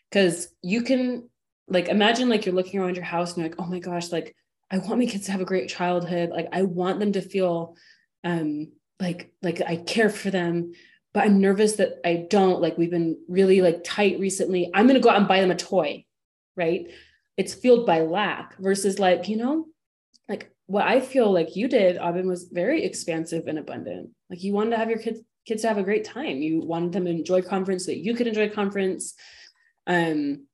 because you can like imagine like you're looking around your house and you're like, oh my gosh, like I want my kids to have a great childhood. Like I want them to feel um like like I care for them, but I'm nervous that I don't. Like we've been really like tight recently. I'm gonna go out and buy them a toy, right? It's fueled by lack versus like, you know, like what I feel like you did, Aubin, was very expansive and abundant. Like you wanted to have your kids kids to have a great time. You wanted them to enjoy conference that you could enjoy conference. Um,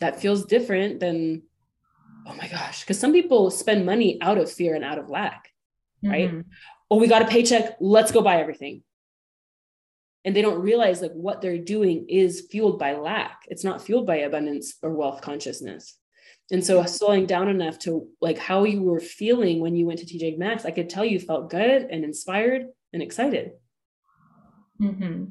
that feels different than, oh my gosh, because some people spend money out of fear and out of lack, right? Mm-hmm. Oh, we got a paycheck, let's go buy everything. And they don't realize like what they're doing is fueled by lack. It's not fueled by abundance or wealth consciousness. And so slowing down enough to like how you were feeling when you went to TJ Maxx, I could tell you felt good and inspired and excited. Mm-hmm.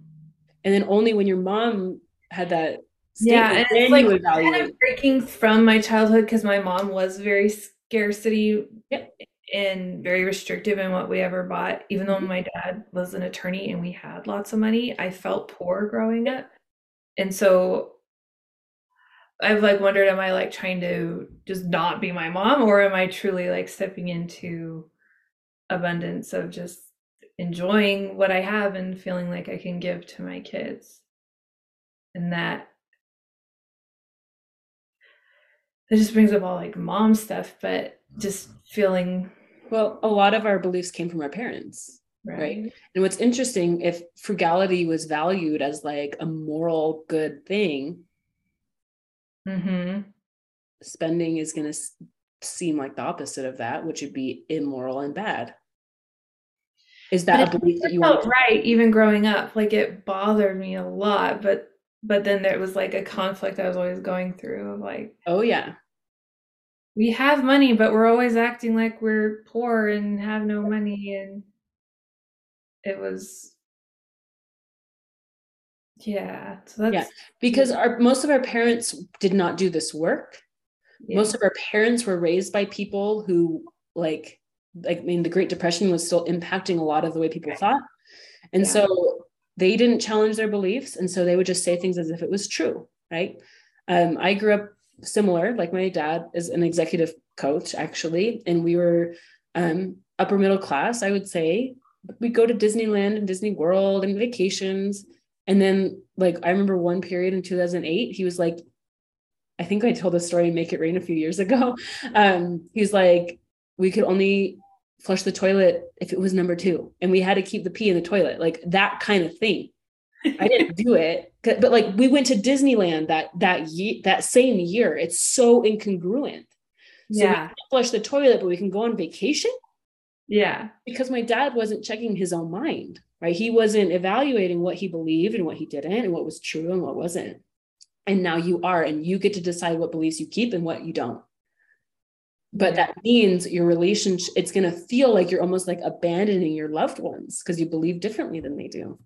And then only when your mom had that yeah, and it's like kind of breaking from my childhood because my mom was very scarcity Yep. and very restrictive in what we ever bought. Even though Mhm. my dad was an attorney and we had lots of money, I felt poor growing up. And so I've like wondered, am I like trying to just not be my mom or am I truly like stepping into abundance of just enjoying what I have and feeling like I can give to my kids? And that it just brings up all like mom stuff, but just feeling Well, a lot of our beliefs came from our parents. right. And what's interesting, if frugality was valued as like a moral good thing, Mm-hmm. spending is going to seem like the opposite of that, which would be immoral and bad. Is that a belief that you felt right even growing up like it bothered me a lot but but then there was like a conflict i was always going through of like Oh yeah, we have money but we're always acting like we're poor and have no money and it was yeah so that's Yeah. because our most of our parents did not do this work. yeah. Most of our parents were raised by people who like like I mean the Great Depression was still impacting a lot of the way people thought. And Yeah. so they didn't challenge their beliefs and so they would just say things as if it was true, right? Um, I grew up similar, like my dad is an executive coach actually, and we were um, upper middle class, I would say. We go to Disneyland and Disney World and vacations. And then, like, I remember one period in 2008, he was like, I think I told the story Make It Rain a few years ago. (laughs) Um, he's like, we could only flush the toilet if it was number two, and we had to keep the pee in the toilet, like that kind of thing. I didn't (laughs) do it, but like we went to Disneyland that that year, that same year. It's so incongruent. So we yeah can't flush the toilet, but we can go on vacation yeah because my dad wasn't checking his own mind, right? He wasn't evaluating what he believed and what he didn't, and what was true and what wasn't. And now you are, and you get to decide what beliefs you keep and what you don't. But that means your relationship, it's going to feel like you're almost like abandoning your loved ones because you believe differently than they do.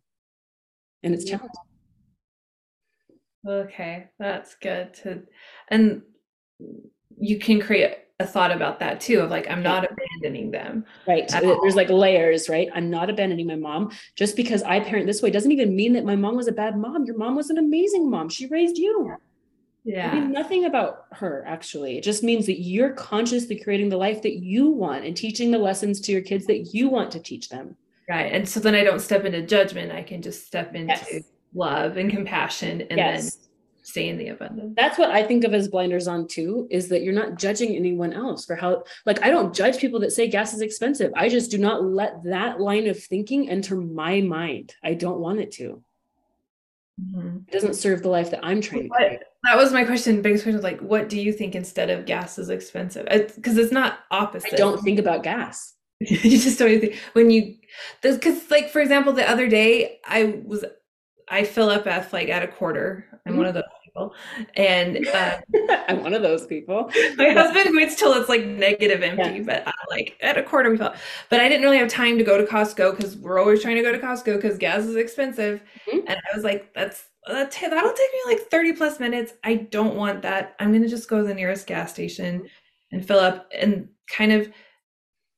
And it's challenging. okay that's good to and you can create a thought about that too of like i'm not abandoning them Right. Um, there's like layers, right? I'm not abandoning my mom. Just because I parent this way doesn't even mean that my mom was a bad mom. Your mom was an amazing mom. She raised you. Yeah nothing about her, actually. It just means that you're consciously creating the life that you want and teaching the lessons to your kids that you want to teach them. Right. And so then I don't step into judgment. I can just step into Yes. love and compassion and then yes. stay in the abundance. That's what I think of as blinders on too, is that you're not judging anyone else for how, like, I don't judge people that say gas is expensive. I just do not let that line of thinking enter my mind. I don't want it to. Mhm. It doesn't serve the life that I'm trying to create. That was my question. Biggest question was like, what do you think instead of gas is expensive? Because it's not opposite. I don't think about gas. (laughs) you just don't think when you because like for example the other day i was i fill up at like at a quarter i'm one of those people and uh, (laughs) I'm one of those people. my husband waits till it's like negative empty Yeah. but I, like at a quarter we fill up. but i didn't really have time to go to costco because we're always trying to go to costco because gas is expensive Mhm. and i was like that's that'll take me like 30 plus minutes i don't want that i'm gonna just go to the nearest gas station and fill up and kind of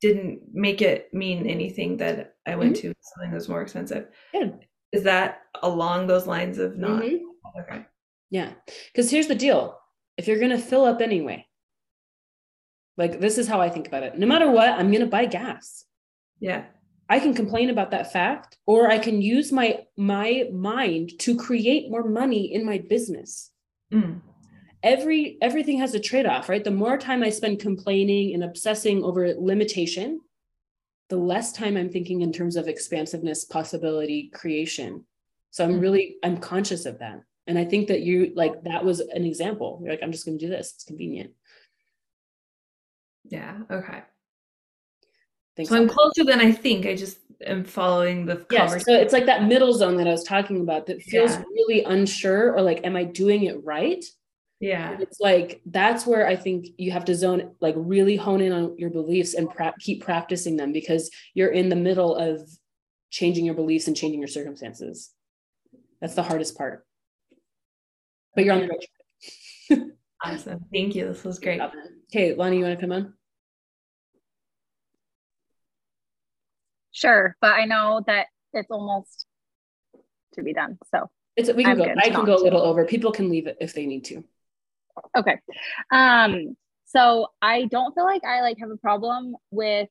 didn't make it mean anything that I went to something that was more expensive. Is that along those lines of not Mhm. okay? Yeah. Because here's the deal if you're going to fill up anyway, like this is how I think about it. No matter what, I'm going to buy gas. Yeah. I can complain about that fact or I can use my my mind to create more money in my business. Mm. Every everything has a trade-off, right? The more time I spend complaining and obsessing over limitation, the less time I'm thinking in terms of expansiveness, possibility, creation. So I'm Mhm. really I'm conscious of that. And I think that you like that was an example. You're like, I'm just going to do this. It's convenient. Yeah. Okay. So I'm closer than I think. I just am following the Yes. conversation. So it's like that middle zone that I was talking about that feels Yeah. really unsure or like, am I doing it right? Yeah. And it's like that's where I think you have to zone, like really hone in on your beliefs and pra- keep practicing them because you're in the middle of changing your beliefs and changing your circumstances. That's the hardest part. But you're on the right track. (laughs) Awesome. Thank you. This was great. Okay, Lonnie, you want to come on? Sure, but I know that it's almost to be done. So it's we can I'm go. I can go a little over. People can leave it if they need to. Okay. Um. So I don't feel like I like have a problem with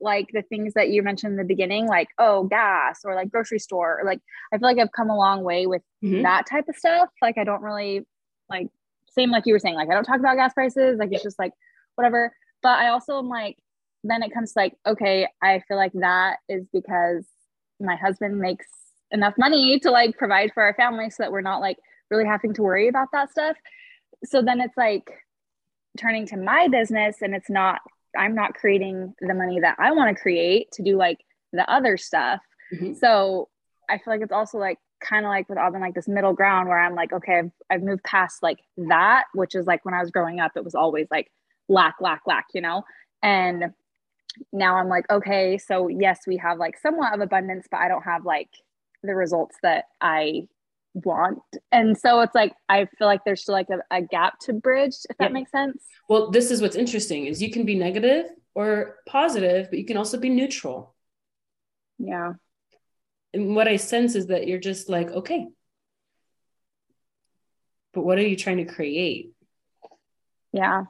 like the things that you mentioned in the beginning, like oh gas or like grocery store. Or, like I feel like I've come a long way with mm-hmm. that type of stuff. Like I don't really like same like you were saying. Like I don't talk about gas prices. Like it's just like whatever. But I also am like then it comes to like okay, I feel like that is because my husband makes enough money to like provide for our family so that we're not like really having to worry about that stuff. So then it's like turning to my business and it's not I'm not creating the money that I want to create to do like the other stuff. Mm-hmm. So I feel like it's also like kind of like with Aubin, like this middle ground where I'm like, okay, I've, I've moved past like that, which is like when I was growing up, it was always like lack, lack, lack, you know? And now I'm like, okay, so yes, we have like somewhat of abundance, but I don't have like the results that I want. And so it's like I feel like there's still like a, a gap to bridge, if that makes sense. Well, this is what's interesting is you can be negative or positive, but you can also be neutral. Yeah. And what I sense is that you're just like, okay. But what are you trying to create? Yeah.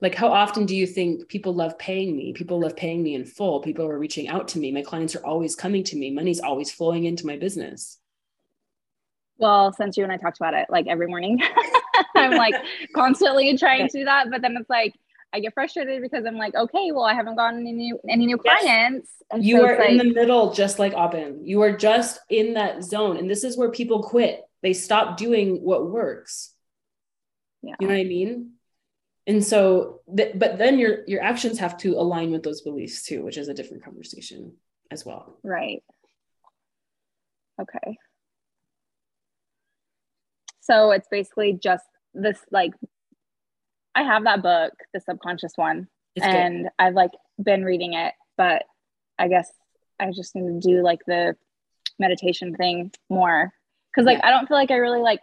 Like how often do you think people love paying me? People love paying me in full. People are reaching out to me. My clients are always coming to me. Money's always flowing into my business. Well since you and i talked about it like every morning (laughs) i'm like constantly trying to do that but then it's like i get frustrated because i'm like okay well i haven't gotten any new any new yes. clients. And you so are in the middle just like Aubin. you are just in that zone and this is where people quit. They stop doing what works. Yeah. you know what i mean and so th- but then your your actions have to align with those beliefs too which is a different conversation as well right okay so it's basically just this like i have that book the subconscious one it's and good. i've like been reading it but i guess i just need to do like the meditation thing more because like yeah. i don't feel like i really like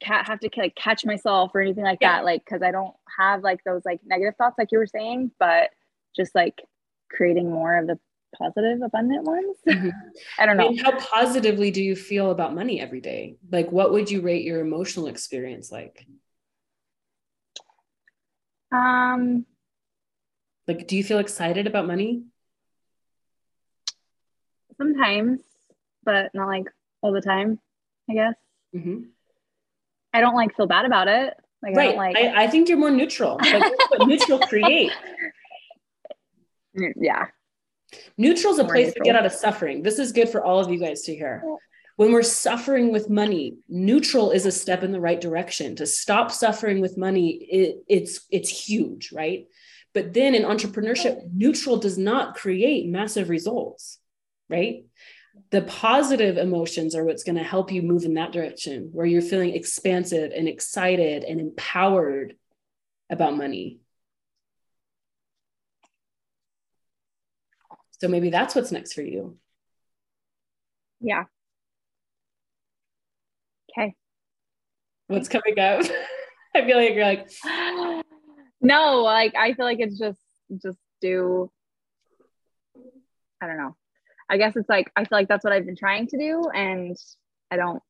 can't have to like catch myself or anything like yeah. that like because i don't have like those like negative thoughts like you were saying but just like creating more of the positive abundant ones. (laughs) Mm-hmm. i don't know. and how positively do you feel about money every day? Like what would you rate your emotional experience like? Um. Like do you feel excited about money? Sometimes but not like all the time i guess. Mm-hmm. I don't like feel bad about it. Like, right. I, like... I, I, think you're more neutral. Like, neutral (laughs) create. Yeah. Neutral is a more place neutral. to get out of suffering. This is good for all of you guys to hear. When we're suffering with money, neutral is a step in the right direction. To stop suffering with money, it, it's it's huge, right? But then in entrepreneurship, neutral does not create massive results, right? The positive emotions are what's going to help you move in that direction where you're feeling expansive and excited and empowered about money. So maybe that's what's next for you. Yeah. Okay. What's coming up? (laughs) I feel like you're like (gasps) no, like I feel like it's just just do I don't know. I guess it's like I feel like that's what I've been trying to do, and I don't.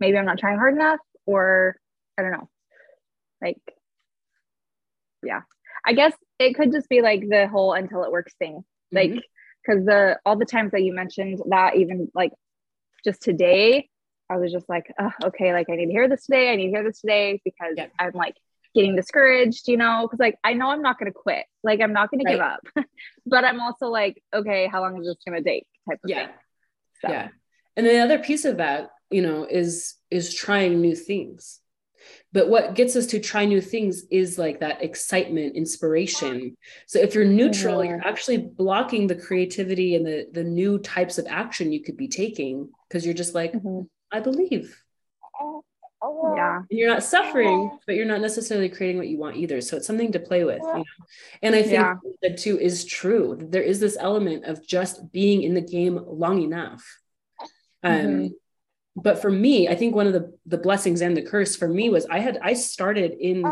Maybe I'm not trying hard enough, or I don't know. Like, yeah, I guess it could just be like the whole until it works thing, like because mm-hmm. the all the times that you mentioned that, even like just today, I was just like, oh, okay, like I need to hear this today. I need to hear this today because yeah. I'm like getting discouraged, you know, because like I know I'm not going to quit. Like I'm not going right. to give up. (laughs) but I'm also like, okay, how long is this going to take? Type of yeah. thing. So. Yeah. And the other piece of that, you know, is is trying new things. But what gets us to try new things is like that excitement, inspiration. So if you're neutral, you're actually blocking the creativity and the the new types of action you could be taking because you're just like, mm-hmm. I believe yeah and you're not suffering but you're not necessarily creating what you want either so it's something to play with you know and i think yeah. that too is true there is this element of just being in the game long enough um mm-hmm. but for me i think one of the the blessings and the curse for me was i had i started in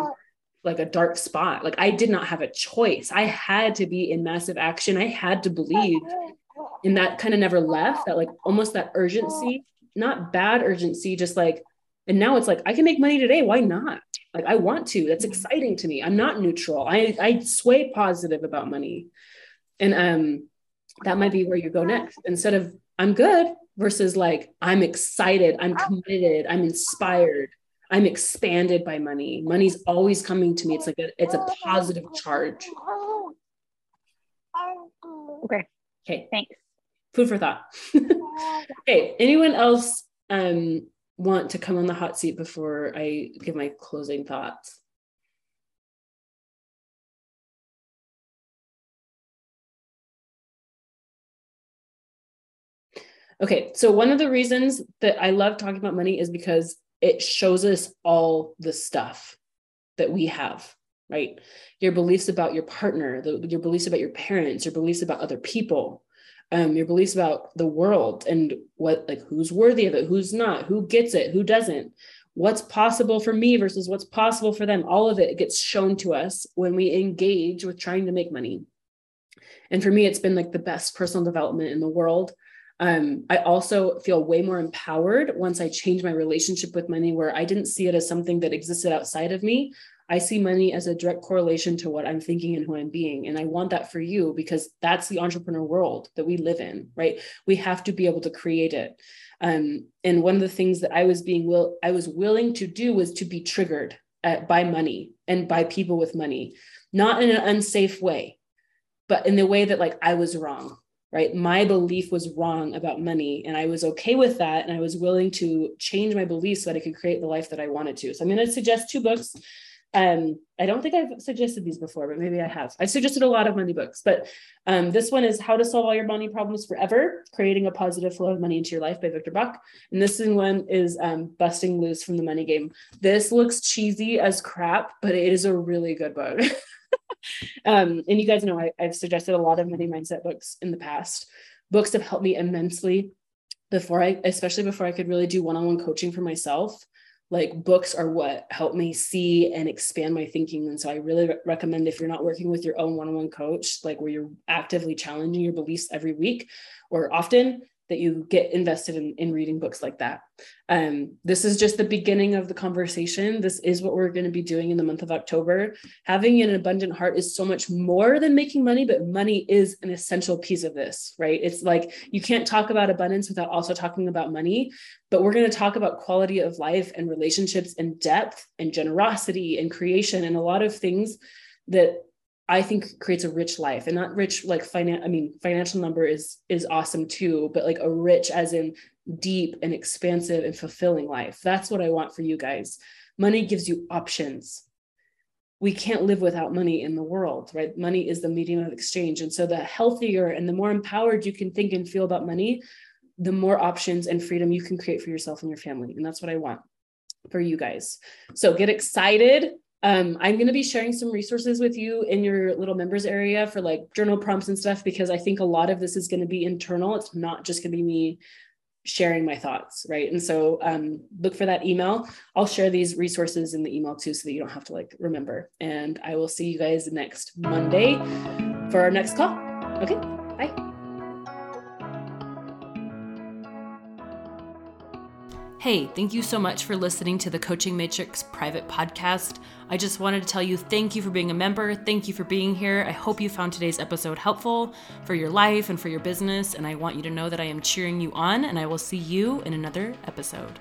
like a dark spot. Like I did not have a choice. I had to be in massive action. I had to believe. And that kind of never left that like almost that urgency, not bad urgency, just like, and now it's like, I can make money today. Why not? Like I want to. That's exciting to me. I'm not neutral. I I sway positive about money. And um that might be where you go next. Instead of I'm good versus like I'm excited, I'm committed, I'm inspired I'm expanded by money. Money's always coming to me. It's like a, it's a positive charge. Okay. Okay. Thanks. Food for thought. (laughs) okay. Anyone else um, want to come on the hot seat before I give my closing thoughts? Okay, so one of the reasons that I love talking about money is because it shows us all the stuff that we have right your beliefs about your partner the, your beliefs about your parents your beliefs about other people um, your beliefs about the world and what like who's worthy of it who's not who gets it who doesn't what's possible for me versus what's possible for them all of it gets shown to us when we engage with trying to make money and for me it's been like the best personal development in the world um, I also feel way more empowered once I change my relationship with money, where I didn't see it as something that existed outside of me. I see money as a direct correlation to what I'm thinking and who I'm being. And I want that for you because that's the entrepreneur world that we live in, right? We have to be able to create it. Um, and one of the things that I was being will I was willing to do was to be triggered at, by money and by people with money, not in an unsafe way, but in the way that like I was wrong right? My belief was wrong about money, and I was okay with that. And I was willing to change my beliefs so that I could create the life that I wanted to. So I'm going to suggest two books. Um, I don't think I've suggested these before, but maybe I have. I suggested a lot of money books, but um, this one is How to Solve All Your Money Problems Forever Creating a Positive Flow of Money into Your Life by Victor Boc. And this one is um, Busting Loose from the Money Game. This looks cheesy as crap, but it is a really good book. (laughs) um, and you guys know I, I've suggested a lot of money mindset books in the past. Books have helped me immensely before I, especially before I could really do one-on-one coaching for myself. Like books are what help me see and expand my thinking. And so I really re- recommend if you're not working with your own one-on-one coach, like where you're actively challenging your beliefs every week or often, that you get invested in, in reading books like that. Um, this is just the beginning of the conversation. This is what we're going to be doing in the month of October. Having an abundant heart is so much more than making money, but money is an essential piece of this, right? It's like you can't talk about abundance without also talking about money. But we're going to talk about quality of life and relationships and depth and generosity and creation and a lot of things that I think creates a rich life and not rich like finance. I mean, financial number is is awesome too, but like a rich as in deep and expansive and fulfilling life. That's what I want for you guys. Money gives you options. We can't live without money in the world, right? Money is the medium of exchange. And so the healthier and the more empowered you can think and feel about money, the more options and freedom you can create for yourself and your family. And that's what I want for you guys. So get excited um, I'm going to be sharing some resources with you in your little members area for like journal prompts and stuff because I think a lot of this is going to be internal. It's not just going to be me sharing my thoughts, right? And so um, look for that email. I'll share these resources in the email too so that you don't have to like remember. And I will see you guys next Monday for our next call. Okay, bye. Hey, thank you so much for listening to the Coaching Matrix private podcast. I just wanted to tell you thank you for being a member. Thank you for being here. I hope you found today's episode helpful for your life and for your business. And I want you to know that I am cheering you on, and I will see you in another episode.